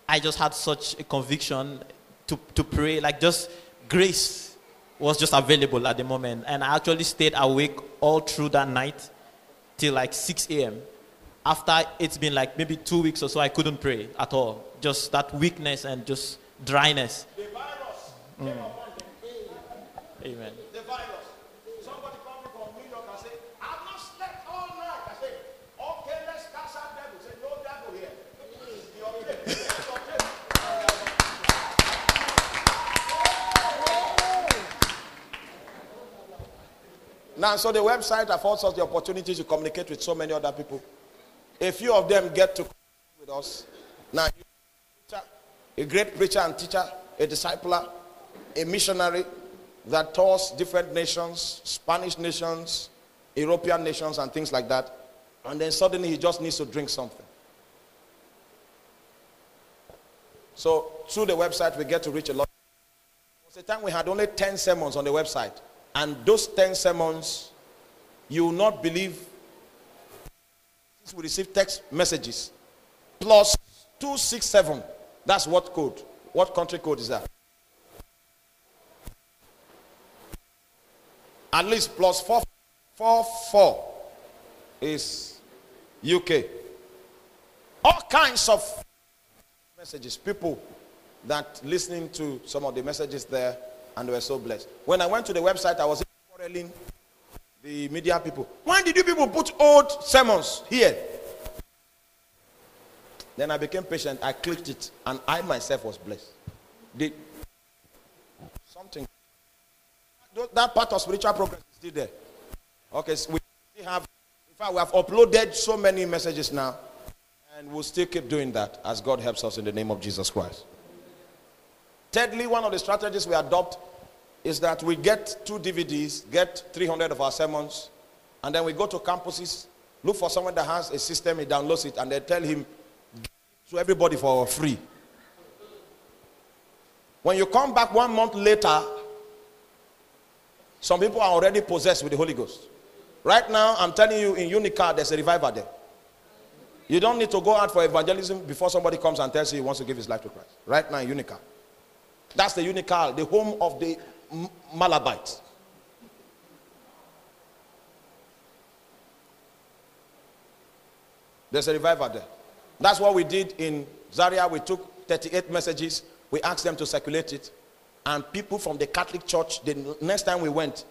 I just had such a conviction to, to pray, like just grace was just available at the moment. And I actually stayed awake all through that night till like 6 a.m. After it's been like maybe two weeks or so, I couldn't pray at all. Just that weakness and just dryness. Mm. Amen. The virus. Somebody called me from New York and said, I've not slept all night. I said, okay, let's cast out devil. Say, no devil here. Now, so the website affords us the opportunity to communicate with so many other people. A few of them get to with us. Now, a great preacher and teacher, a discipler, a missionary that tours different nations, Spanish nations, European nations, and things like that. And then suddenly he just needs to drink something. So through the website, we get to reach a lot. There was a time we had only 10 sermons on the website. And those 10 sermons, you will not believe, we receive text messages plus 267. That's what code? What country code is that? At least plus four, four, four is UK. All kinds of messages. People that listening to some of the messages there and were so blessed. When I went to the website, I was quarreling the media people. Why did you people put old sermons here? Then I became patient. I clicked it, and I myself was blessed. The, something that part of spiritual progress is still there. Okay, so we have, in fact, we have uploaded so many messages now, and we'll still keep doing that as God helps us in the name of Jesus Christ. Thirdly, one of the strategies we adopt is that we get two DVDs, get 300 of our sermons, and then we go to campuses, look for someone that has a system, he downloads it, and they tell him to everybody for free. When you come back one month later, some people are already possessed with the Holy Ghost. Right now, I'm telling you, in UNICAL, there's a revival there. You don't need to go out for evangelism before somebody comes and tells you he wants to give his life to Christ. Right now in UNICAL. That's the UNICAL, the home of the Malabites. There's a revival there. That's what we did in Zaria. We took 38 messages. We asked them to circulate it and people from the Catholic Church, the next time we went,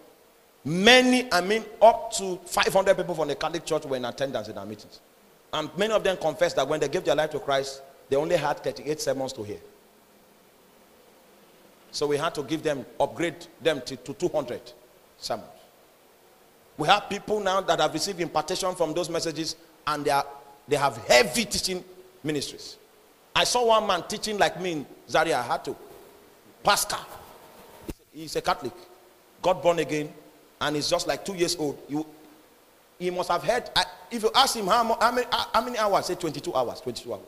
many, I mean, up to 500 people from the Catholic Church were in attendance in our meetings. And many of them confessed that when they gave their life to Christ, they only had 38 sermons to hear. So we had to give them, upgrade them to, to 200 sermons. We have people now that have received impartation from those messages and they, are, they have heavy teaching ministries. I saw one man teaching like me in Zaria. I had to. Pascal. He's a Catholic. Got born again and he's just like two years old. You, he must have heard. I, if you ask him how, how, many, how many hours, say 22 hours. 22 hours.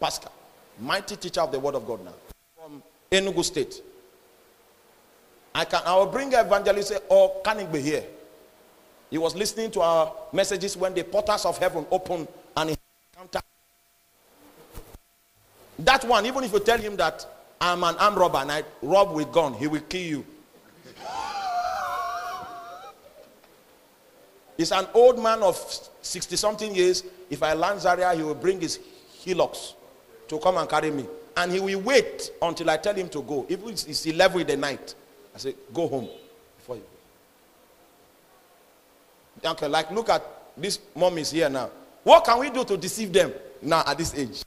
Pascal. Mighty teacher of the word of God now. Enugu State. I can I will bring evangelist or oh, can it be here? He was listening to our messages when the portals of heaven opened and he encountered. That one, even if you tell him that I'm an armed robber and I rob with gun, he will kill you. He's an old man of 60 something years. If I land Zaria, he will bring his hillocks to come and carry me. And he will wait until I tell him to go. If it's 11 in the night, I say, go home before you go. Okay, like look at this mom is here now. What can we do to deceive them now at this age?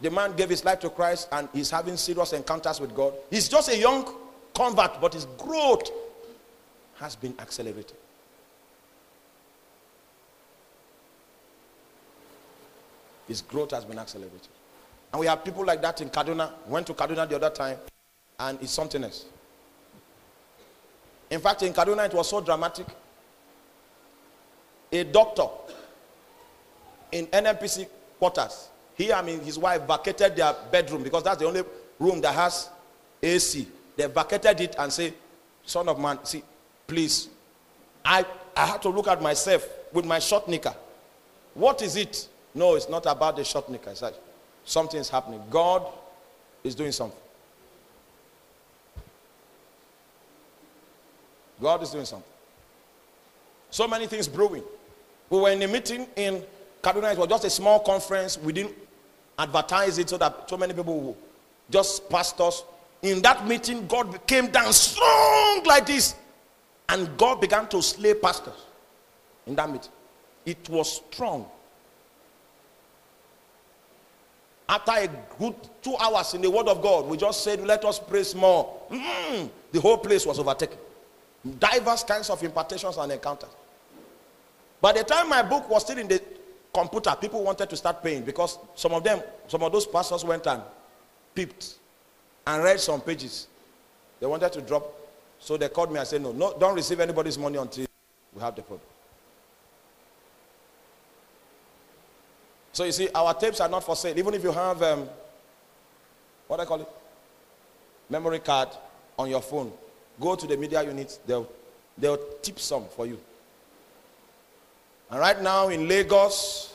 The man gave his life to Christ and he's having serious encounters with God. He's just a young convert, but his growth has been accelerated. His growth has been accelerated. And we have people like that in Kaduna. Went to Kaduna the other time, and it's something else. In fact, in Kaduna, it was so dramatic. A doctor in NNPC quarters, he, I mean, his wife vacated their bedroom because that's the only room that has AC. They vacated it and say, Son of man, see, please, I, I had to look at myself with my short knicker. What is it? No, it's not about the short knicker. It's like, Something is happening. God is doing something. God is doing something. So many things brewing. We were in a meeting in Kaduna. It was just a small conference. We didn't advertise it so that so many people just pastors. In that meeting, God came down strong like this. And God began to slay pastors in that meeting. It was strong. After a good two hours in the Word of God, we just said, Let us praise more. Mm, the whole place was overtaken. Diverse kinds of impartations and encounters. By the time my book was still in the computer, people wanted to start paying because some of them, some of those pastors went and peeped and read some pages. They wanted to drop. So they called me and said, No, no don't receive anybody's money until we have the product. So you see, our tapes are not for sale. Even if you have, um, what I call it, memory card on your phone, go to the media unit. They'll they'll tip some for you. And right now in Lagos,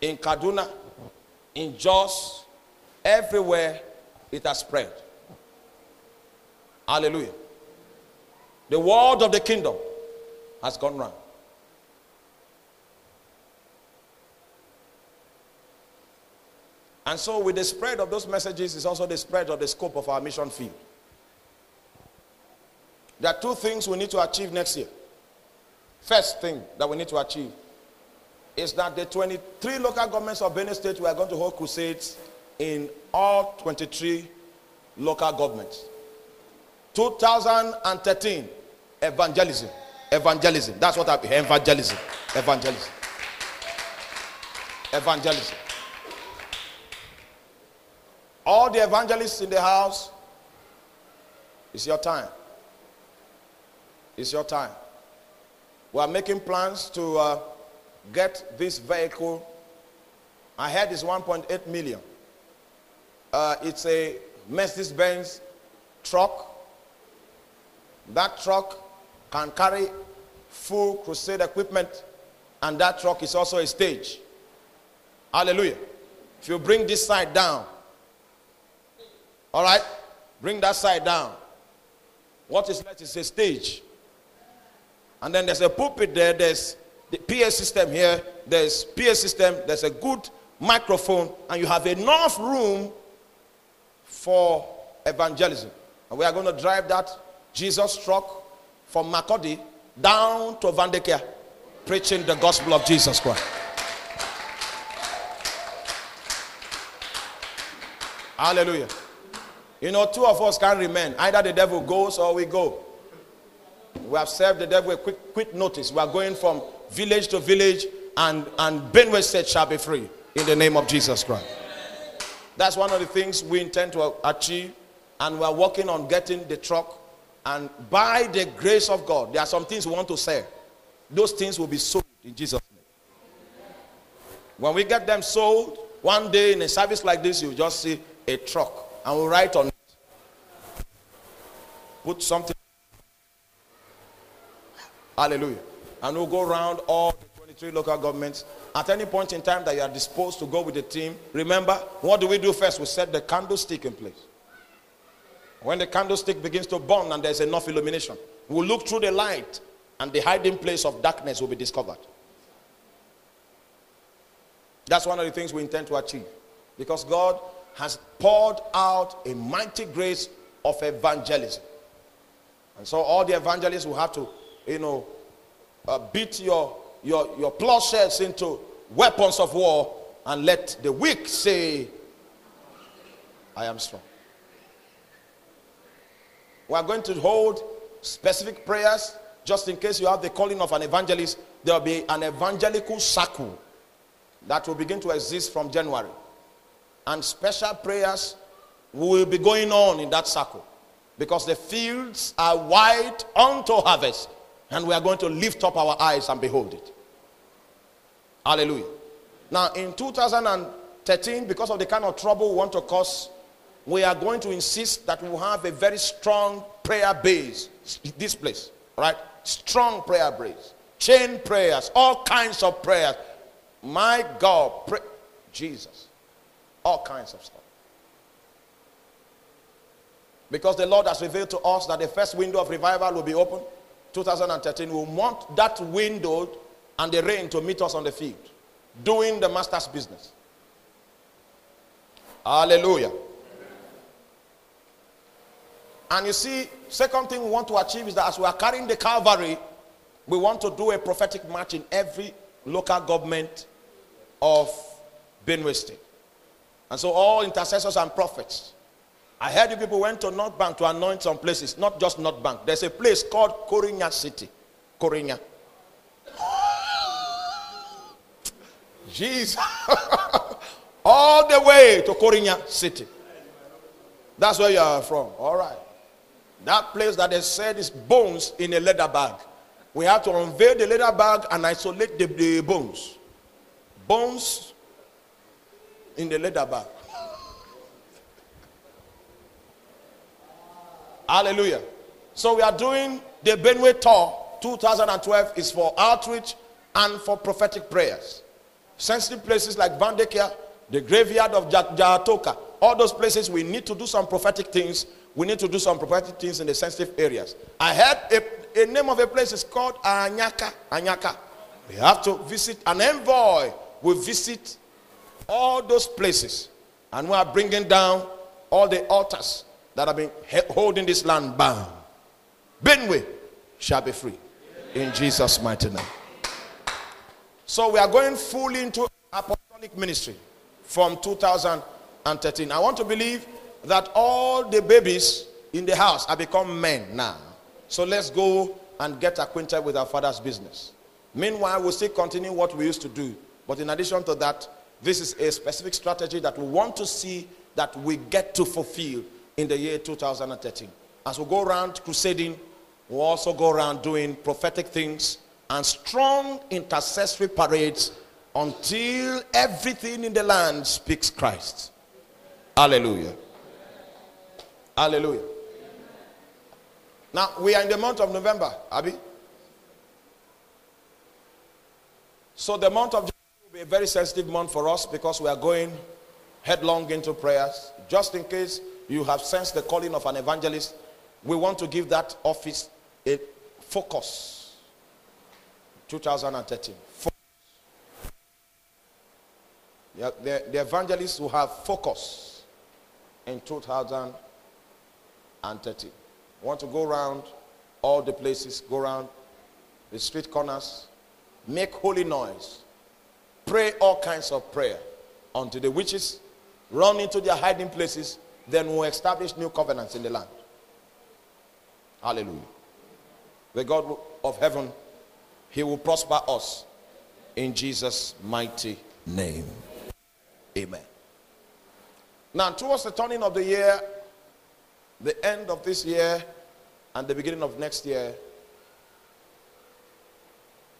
in Kaduna, in Jos, everywhere it has spread. Hallelujah. The word of the kingdom has gone round. And so, with the spread of those messages, is also the spread of the scope of our mission field. There are two things we need to achieve next year. First thing that we need to achieve is that the 23 local governments of Benue State, we are going to hold crusades in all 23 local governments. 2013, evangelism. Evangelism. That's what I mean, evangelism. Evangelism. Evangelism. All the evangelists in the house, it's your time. It's your time. We are making plans to uh, get this vehicle. I heard it's 1.8 million. Uh, it's a Mercedes Benz truck. That truck can carry full crusade equipment, and that truck is also a stage. Hallelujah. If you bring this side down, all right? Bring that side down. What is left is a stage. And then there's a pulpit there. There's the PA system here. There's PA system. There's a good microphone. And you have enough room for evangelism. And we are going to drive that Jesus truck from Makurdi down to Vandeikya preaching the gospel of Jesus Christ. Hallelujah. You know, two of us can't remain. Either the devil goes or we go. We have served the devil a quick, quick notice. We are going from village to village, and, and Benue State shall be free in the name of Jesus Christ. That's one of the things we intend to achieve, and we are working on getting the truck. And by the grace of God, there are some things we want to sell. Those things will be sold in Jesus' name. When we get them sold, one day in a service like this, you just see a truck and we'll write on it. Put something. Hallelujah. And we'll go around all the 23 local governments. At any point in time that you are disposed to go with the team, remember, what do we do first? We set the candlestick in place. When the candlestick begins to burn and there's enough illumination, we'll look through the light and the hiding place of darkness will be discovered. That's one of the things we intend to achieve. Because God has poured out a mighty grace of evangelism. And so all the evangelists will have to, you know, uh, beat your, your, your plowshares into weapons of war and let the weak say, I am strong. We are going to hold specific prayers just in case you have the calling of an evangelist. There will be an evangelical circle that will begin to exist from January. And special prayers will be going on in that circle because the fields are white unto harvest, and we are going to lift up our eyes and behold it. Hallelujah. Now, in 2013, because of the kind of trouble we want to cause, we are going to insist that we have a very strong prayer base. This place, right? Strong prayer base, chain prayers, all kinds of prayers my God, pray. Jesus. All kinds of stuff. Because the Lord has revealed to us that the first window of revival will be open. 2013. We want that window and the rain to meet us on the field, doing the master's business. Hallelujah. And you see, second thing we want to achieve is that as we are carrying the Calvary, we want to do a prophetic march in every local government of Benue State. And so all intercessors and prophets. I heard you people went to North Bank to anoint some places, not just North Bank. There's a place called Korinya City. Korinya. Jesus. all the way to Korinya City. That's where you are from. All right. That place that they said is bones in a leather bag. We have to unveil the leather bag and isolate the, the bones. Bones in the leather bag. Hallelujah. So we are doing the Benue tour 2012 is for outreach and for prophetic prayers. Sensitive places like Vandeikya, the graveyard of Jatoka, all those places we need to do some prophetic things. We need to do some prophetic things in the sensitive areas. I heard a, a name of a place is called Anyaka. Anyaka. We have to visit an envoy. We visit all those places, and we are bringing down all the altars that have been holding this land bound. Benue shall be free in Jesus' mighty name. So we are going fully into apostolic ministry from 2013. I want to believe that all the babies in the house have become men now. So let's go and get acquainted with our father's business. Meanwhile, we'll still continue what we used to do. But in addition to that, this is a specific strategy that we want to see that we get to fulfill in the year 2013. As we go around crusading, we'll also go around doing prophetic things and strong intercessory parades until everything in the land speaks Christ. Hallelujah. Hallelujah. Now, we are in the month of November, Abby. So, the month of a very sensitive month for us because we are going headlong into prayers. Just in case you have sensed the calling of an evangelist, we want to give that office a focus. 2013. The, the, the evangelists will have focus in 2013. want to go around all the places, go around the street corners, make holy noise, pray all kinds of prayer until the witches run into their hiding places, then we'll establish new covenants in the land. Hallelujah. The God of heaven, He will prosper us in Jesus' mighty name. Amen. Now, towards the turning of the year, the end of this year, and the beginning of next year,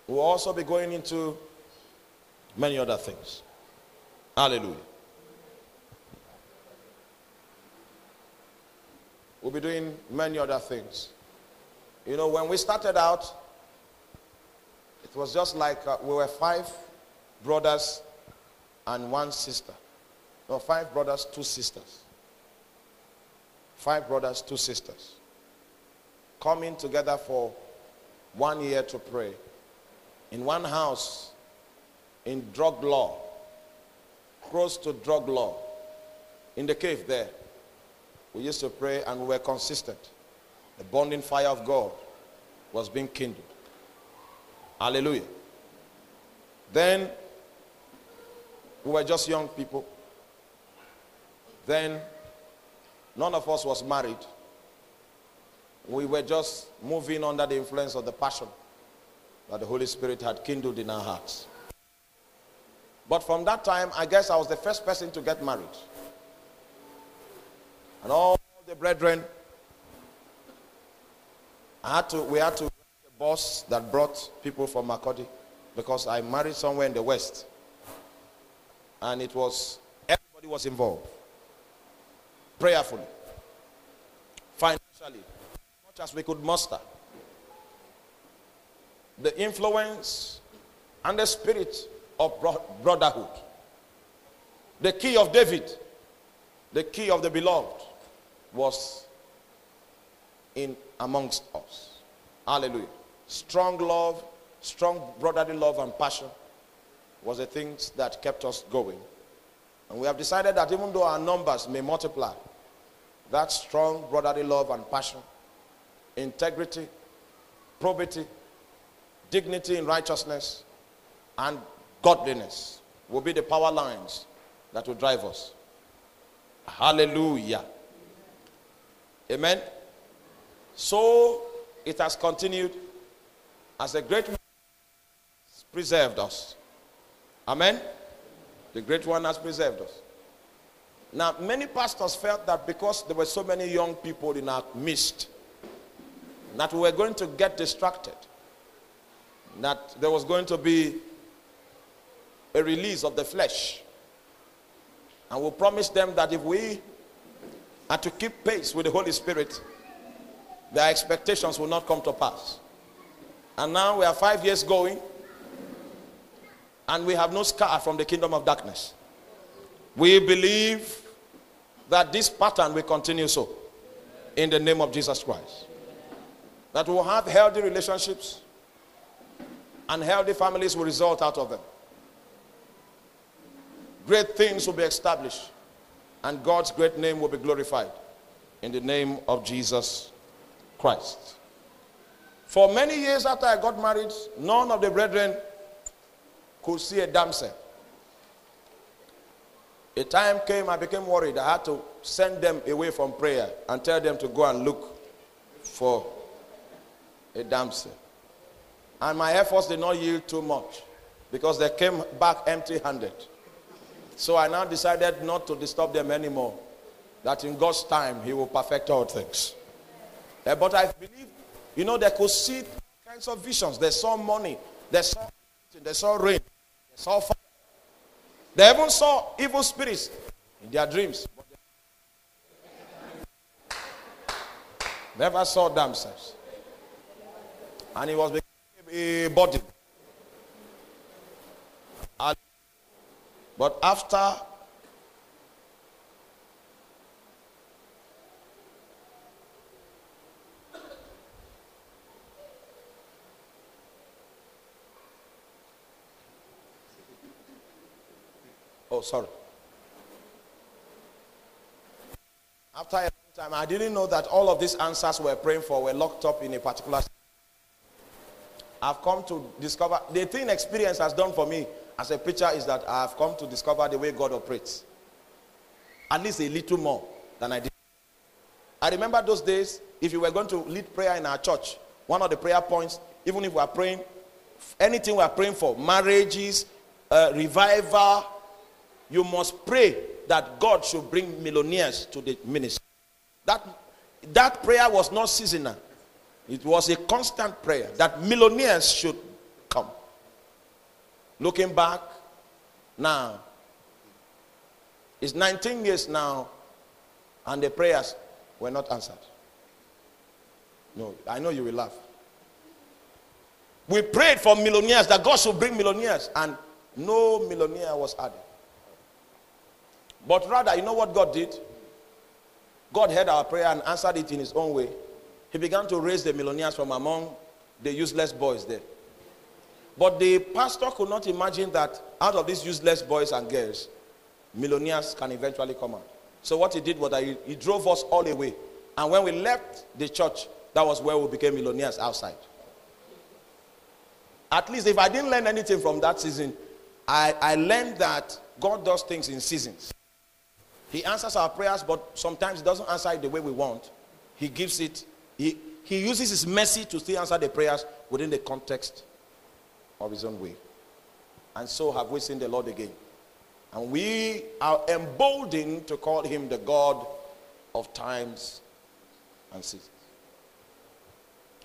we'll also be going into many other things. Hallelujah. We'll be doing many other things. You know, when we started out, it was just like uh, we were five brothers and one sister. No, five brothers, two sisters. Five brothers, two sisters. Coming together for one year to pray in one house in drug law, close to drug law, in the cave there. We used to pray and we were consistent. The bonding fire of God was being kindled. Hallelujah. Then we were just young people. Then none of us was married. We were just moving under the influence of the passion that the Holy Spirit had kindled in our hearts. But from that time, I guess I was the first person to get married. And all the brethren, I had to, we had to a bus that brought people from Makurdi because I married somewhere in the west. And it was, everybody was involved. Prayerfully, financially, much as we could muster. The influence and the spirit of brotherhood. The key of David, the key of the beloved, was in amongst us. Hallelujah. Strong love, strong brotherly love and passion was the things that kept us going. And we have decided that even though our numbers may multiply, that strong brotherly love and passion, integrity, probity, dignity in righteousness, and godliness will be the power lines that will drive us. Hallelujah. Amen. So it has continued as the great one preserved us. Amen. The great one has preserved us. Now, many pastors felt that because there were so many young people in our midst, that we were going to get distracted, that there was going to be a release of the flesh. And we promise them that if we are to keep pace with the Holy Spirit, their expectations will not come to pass. And now we are five years going, and we have no scar from the kingdom of darkness. We believe that this pattern will continue so in the name of Jesus Christ. That we'll have healthy relationships and healthy families will result out of them great things will be established and God's great name will be glorified in the name of Jesus Christ. For many years after I got married, none of the brethren could see a damsel. A time came, I became worried. I had to send them away from prayer and tell them to go and look for a damsel. And my efforts did not yield too much because they came back empty handed. So I now decided not to disturb them anymore. That in God's time, He will perfect all things. Uh, but I believe, you know, they could see kinds of visions. They saw money, they saw, they saw rain, they saw fire. They even saw evil spirits in their dreams. Never saw themselves. And it was a body. But after Oh, sorry. After a long time, I didn't know that all of these answers we're praying for were locked up in a particular. I've come to discover the thing experience has done for me as a preacher is that I have come to discover the way God operates. At least a little more than I did. I remember those days, if you were going to lead prayer in our church, one of the prayer points, even if we are praying, anything we are praying for, marriages, uh, revival, you must pray that God should bring millionaires to the ministry. That, that prayer was not seasonal, it was a constant prayer that millionaires should. Looking back, now, it's 19 years now, and the prayers were not answered. No, I know you will laugh. We prayed for millionaires that God should bring millionaires, and no millionaire was added. But rather, you know what God did? God heard our prayer and answered it in his own way. He began to raise the millionaires from among the useless boys there. But the pastor could not imagine that out of these useless boys and girls, millionaires can eventually come out. So what he did was that he, he drove us all away. And when we left the church, that was where we became millionaires outside. At least if I didn't learn anything from that season, I, I learned that God does things in seasons. He answers our prayers, but sometimes he doesn't answer it the way we want. He gives it, he, he uses his mercy to still answer the prayers within the context of his own way. And so have we seen the Lord again. And we are emboldened to call him the God of times and seasons.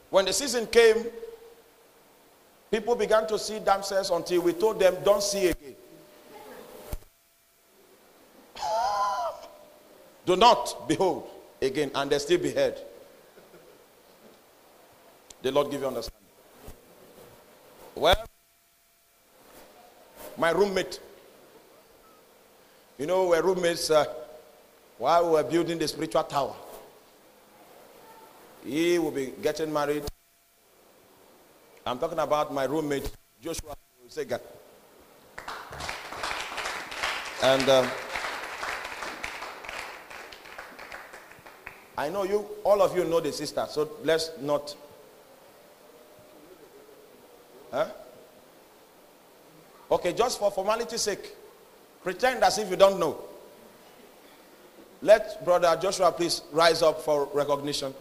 When the season came, people began to see themselves until we told them, don't see again. Do not behold again, and they still behead. The Lord give you understanding. Well, my roommate, you know, we're roommates uh, while we were building the spiritual tower. He will be getting married. I'm talking about my roommate, Joshua Sega. And uh, I know you, all of you know the sister, so let's not. Huh? Okay, just for formality's sake, pretend as if you don't know. Let Brother Joshua please rise up for recognition.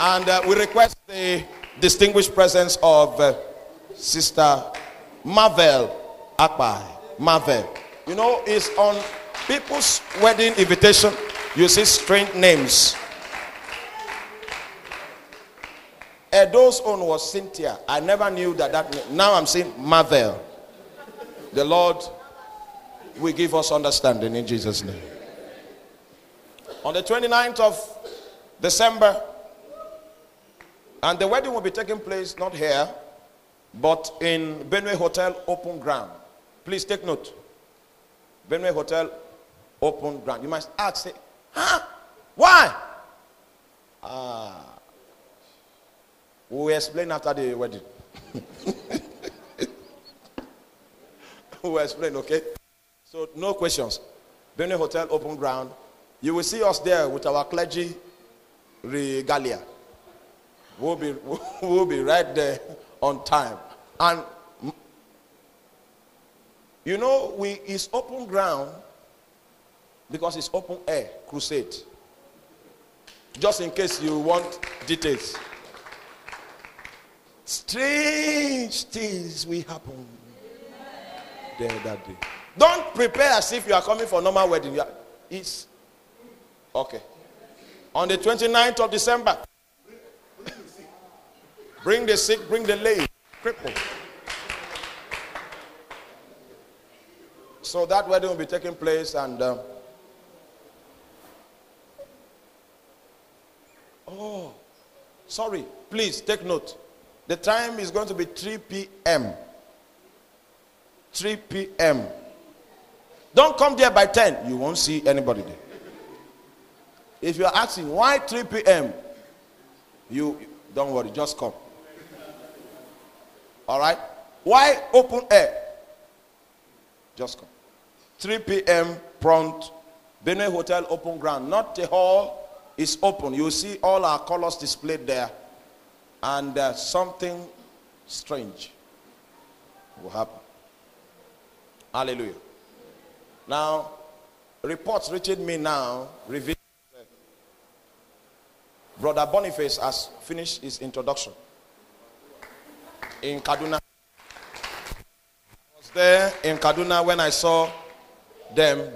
and uh, we request the distinguished presence of uh, Sister Marvel Akpai. Marvel. You know, it's on people's wedding invitation. You see strange names. Edo's own was Cynthia. I never knew that that. Now I'm saying Marvel. The Lord will give us understanding in Jesus' name. On the 29th of December, and the wedding will be taking place not here, but in Benue Hotel open ground. Please take note. Benue Hotel open ground. You must ask, huh? Why? Ah. We'll explain after the wedding. we'll explain, okay? So, no questions. Benue Hotel open ground. You will see us there with our clergy regalia. We'll be, we'll be right there on time. And you know, we it's open ground because it's open air crusade. Just in case you want details. Strange things will happen there that day. Don't prepare as if you are coming for normal wedding. It's okay. On the 29th of December, bring the sick, bring the lame crippled. So that wedding will be taking place, and uh, oh, sorry, please take note. The time is going to be 3 p.m. 3 p.m. Don't come there by 10, you won't see anybody there. If you are asking why 3 p.m., you don't worry, just come. All right? Why open air? Just come. 3 p.m. prompt. Benue Hotel open ground. Not the hall is open. You see all our colors displayed there. And uh, something strange will happen. Hallelujah. Now, reports reaching me now reveal Brother Boniface has finished his introduction in Kaduna. I was there in Kaduna when I saw them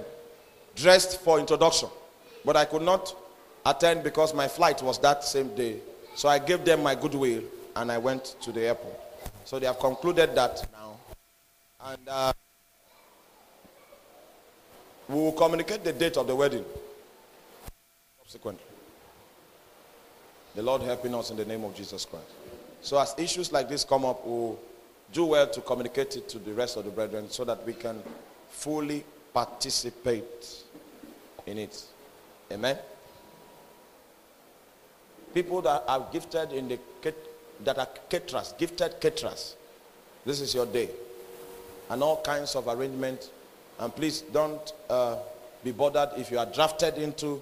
dressed for introduction, but I could not attend because my flight was that same day. So I gave them my goodwill and I went to the airport. So they have concluded that now. And uh, we will communicate the date of the wedding subsequently. The Lord helping us in the name of Jesus Christ. So as issues like this come up, we'll do well to communicate it to the rest of the brethren so that we can fully participate in it. Amen. People that are gifted in the that are caterers, gifted caterers. This is your day. And all kinds of arrangement. And please don't uh, be bothered if you are drafted into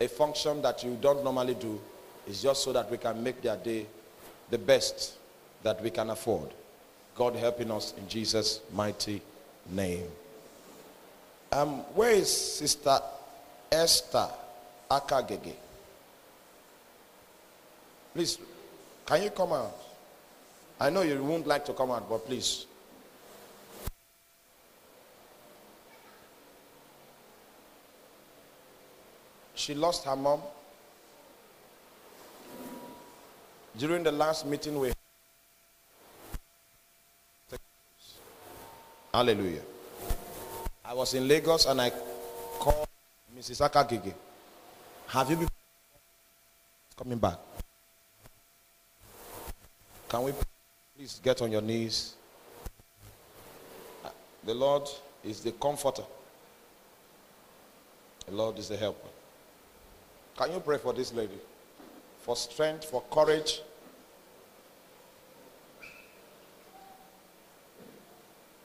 a function that you don't normally do. It's just so that we can make their day the best that we can afford. God helping us in Jesus' mighty name. Um, where is Sister Esther Akagege? Please, can you come out? I know you won't like to come out, but please. She lost her mom during the last meeting we Hallelujah. I was in Lagos and I called Mrs. Akagege. Have you been coming back? Can we please get on your knees? Uh, the Lord is the comforter. The Lord is the helper. Can you pray for this lady? For strength, for courage.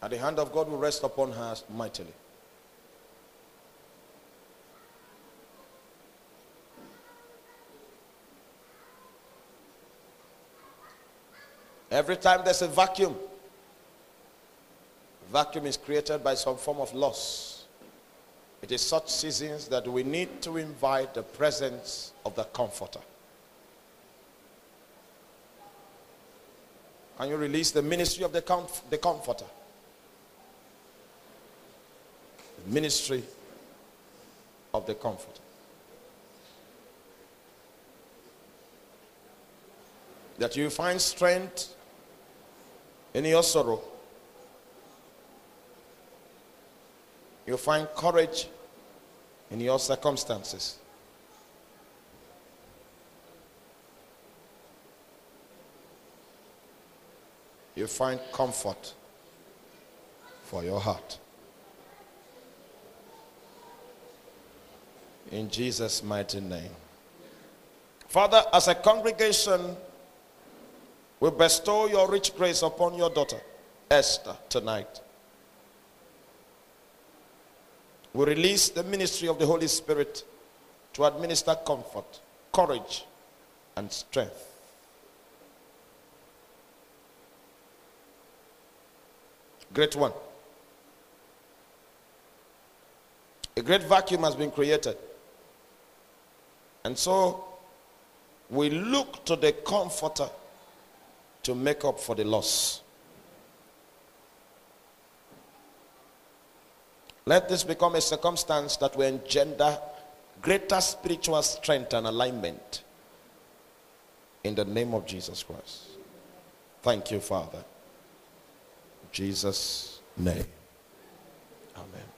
And the hand of God will rest upon her mightily. Every time there's a vacuum, vacuum is created by some form of loss. It is such seasons that we need to invite the presence of the Comforter. Can you release the ministry of the, comf- the Comforter? The ministry of the Comforter. That you find strength in your sorrow. You find courage in your circumstances. You find comfort for your heart. In Jesus' mighty name. Father, as a congregation, we bestow your rich grace upon your daughter, Esther, tonight. We release the ministry of the Holy Spirit to administer comfort, courage, and strength. Great one. A great vacuum has been created. And so we look to the comforter to make up for the loss. Let this become a circumstance that will engender greater spiritual strength and alignment in the name of Jesus Christ. Thank you, Father. In Jesus' name. Amen.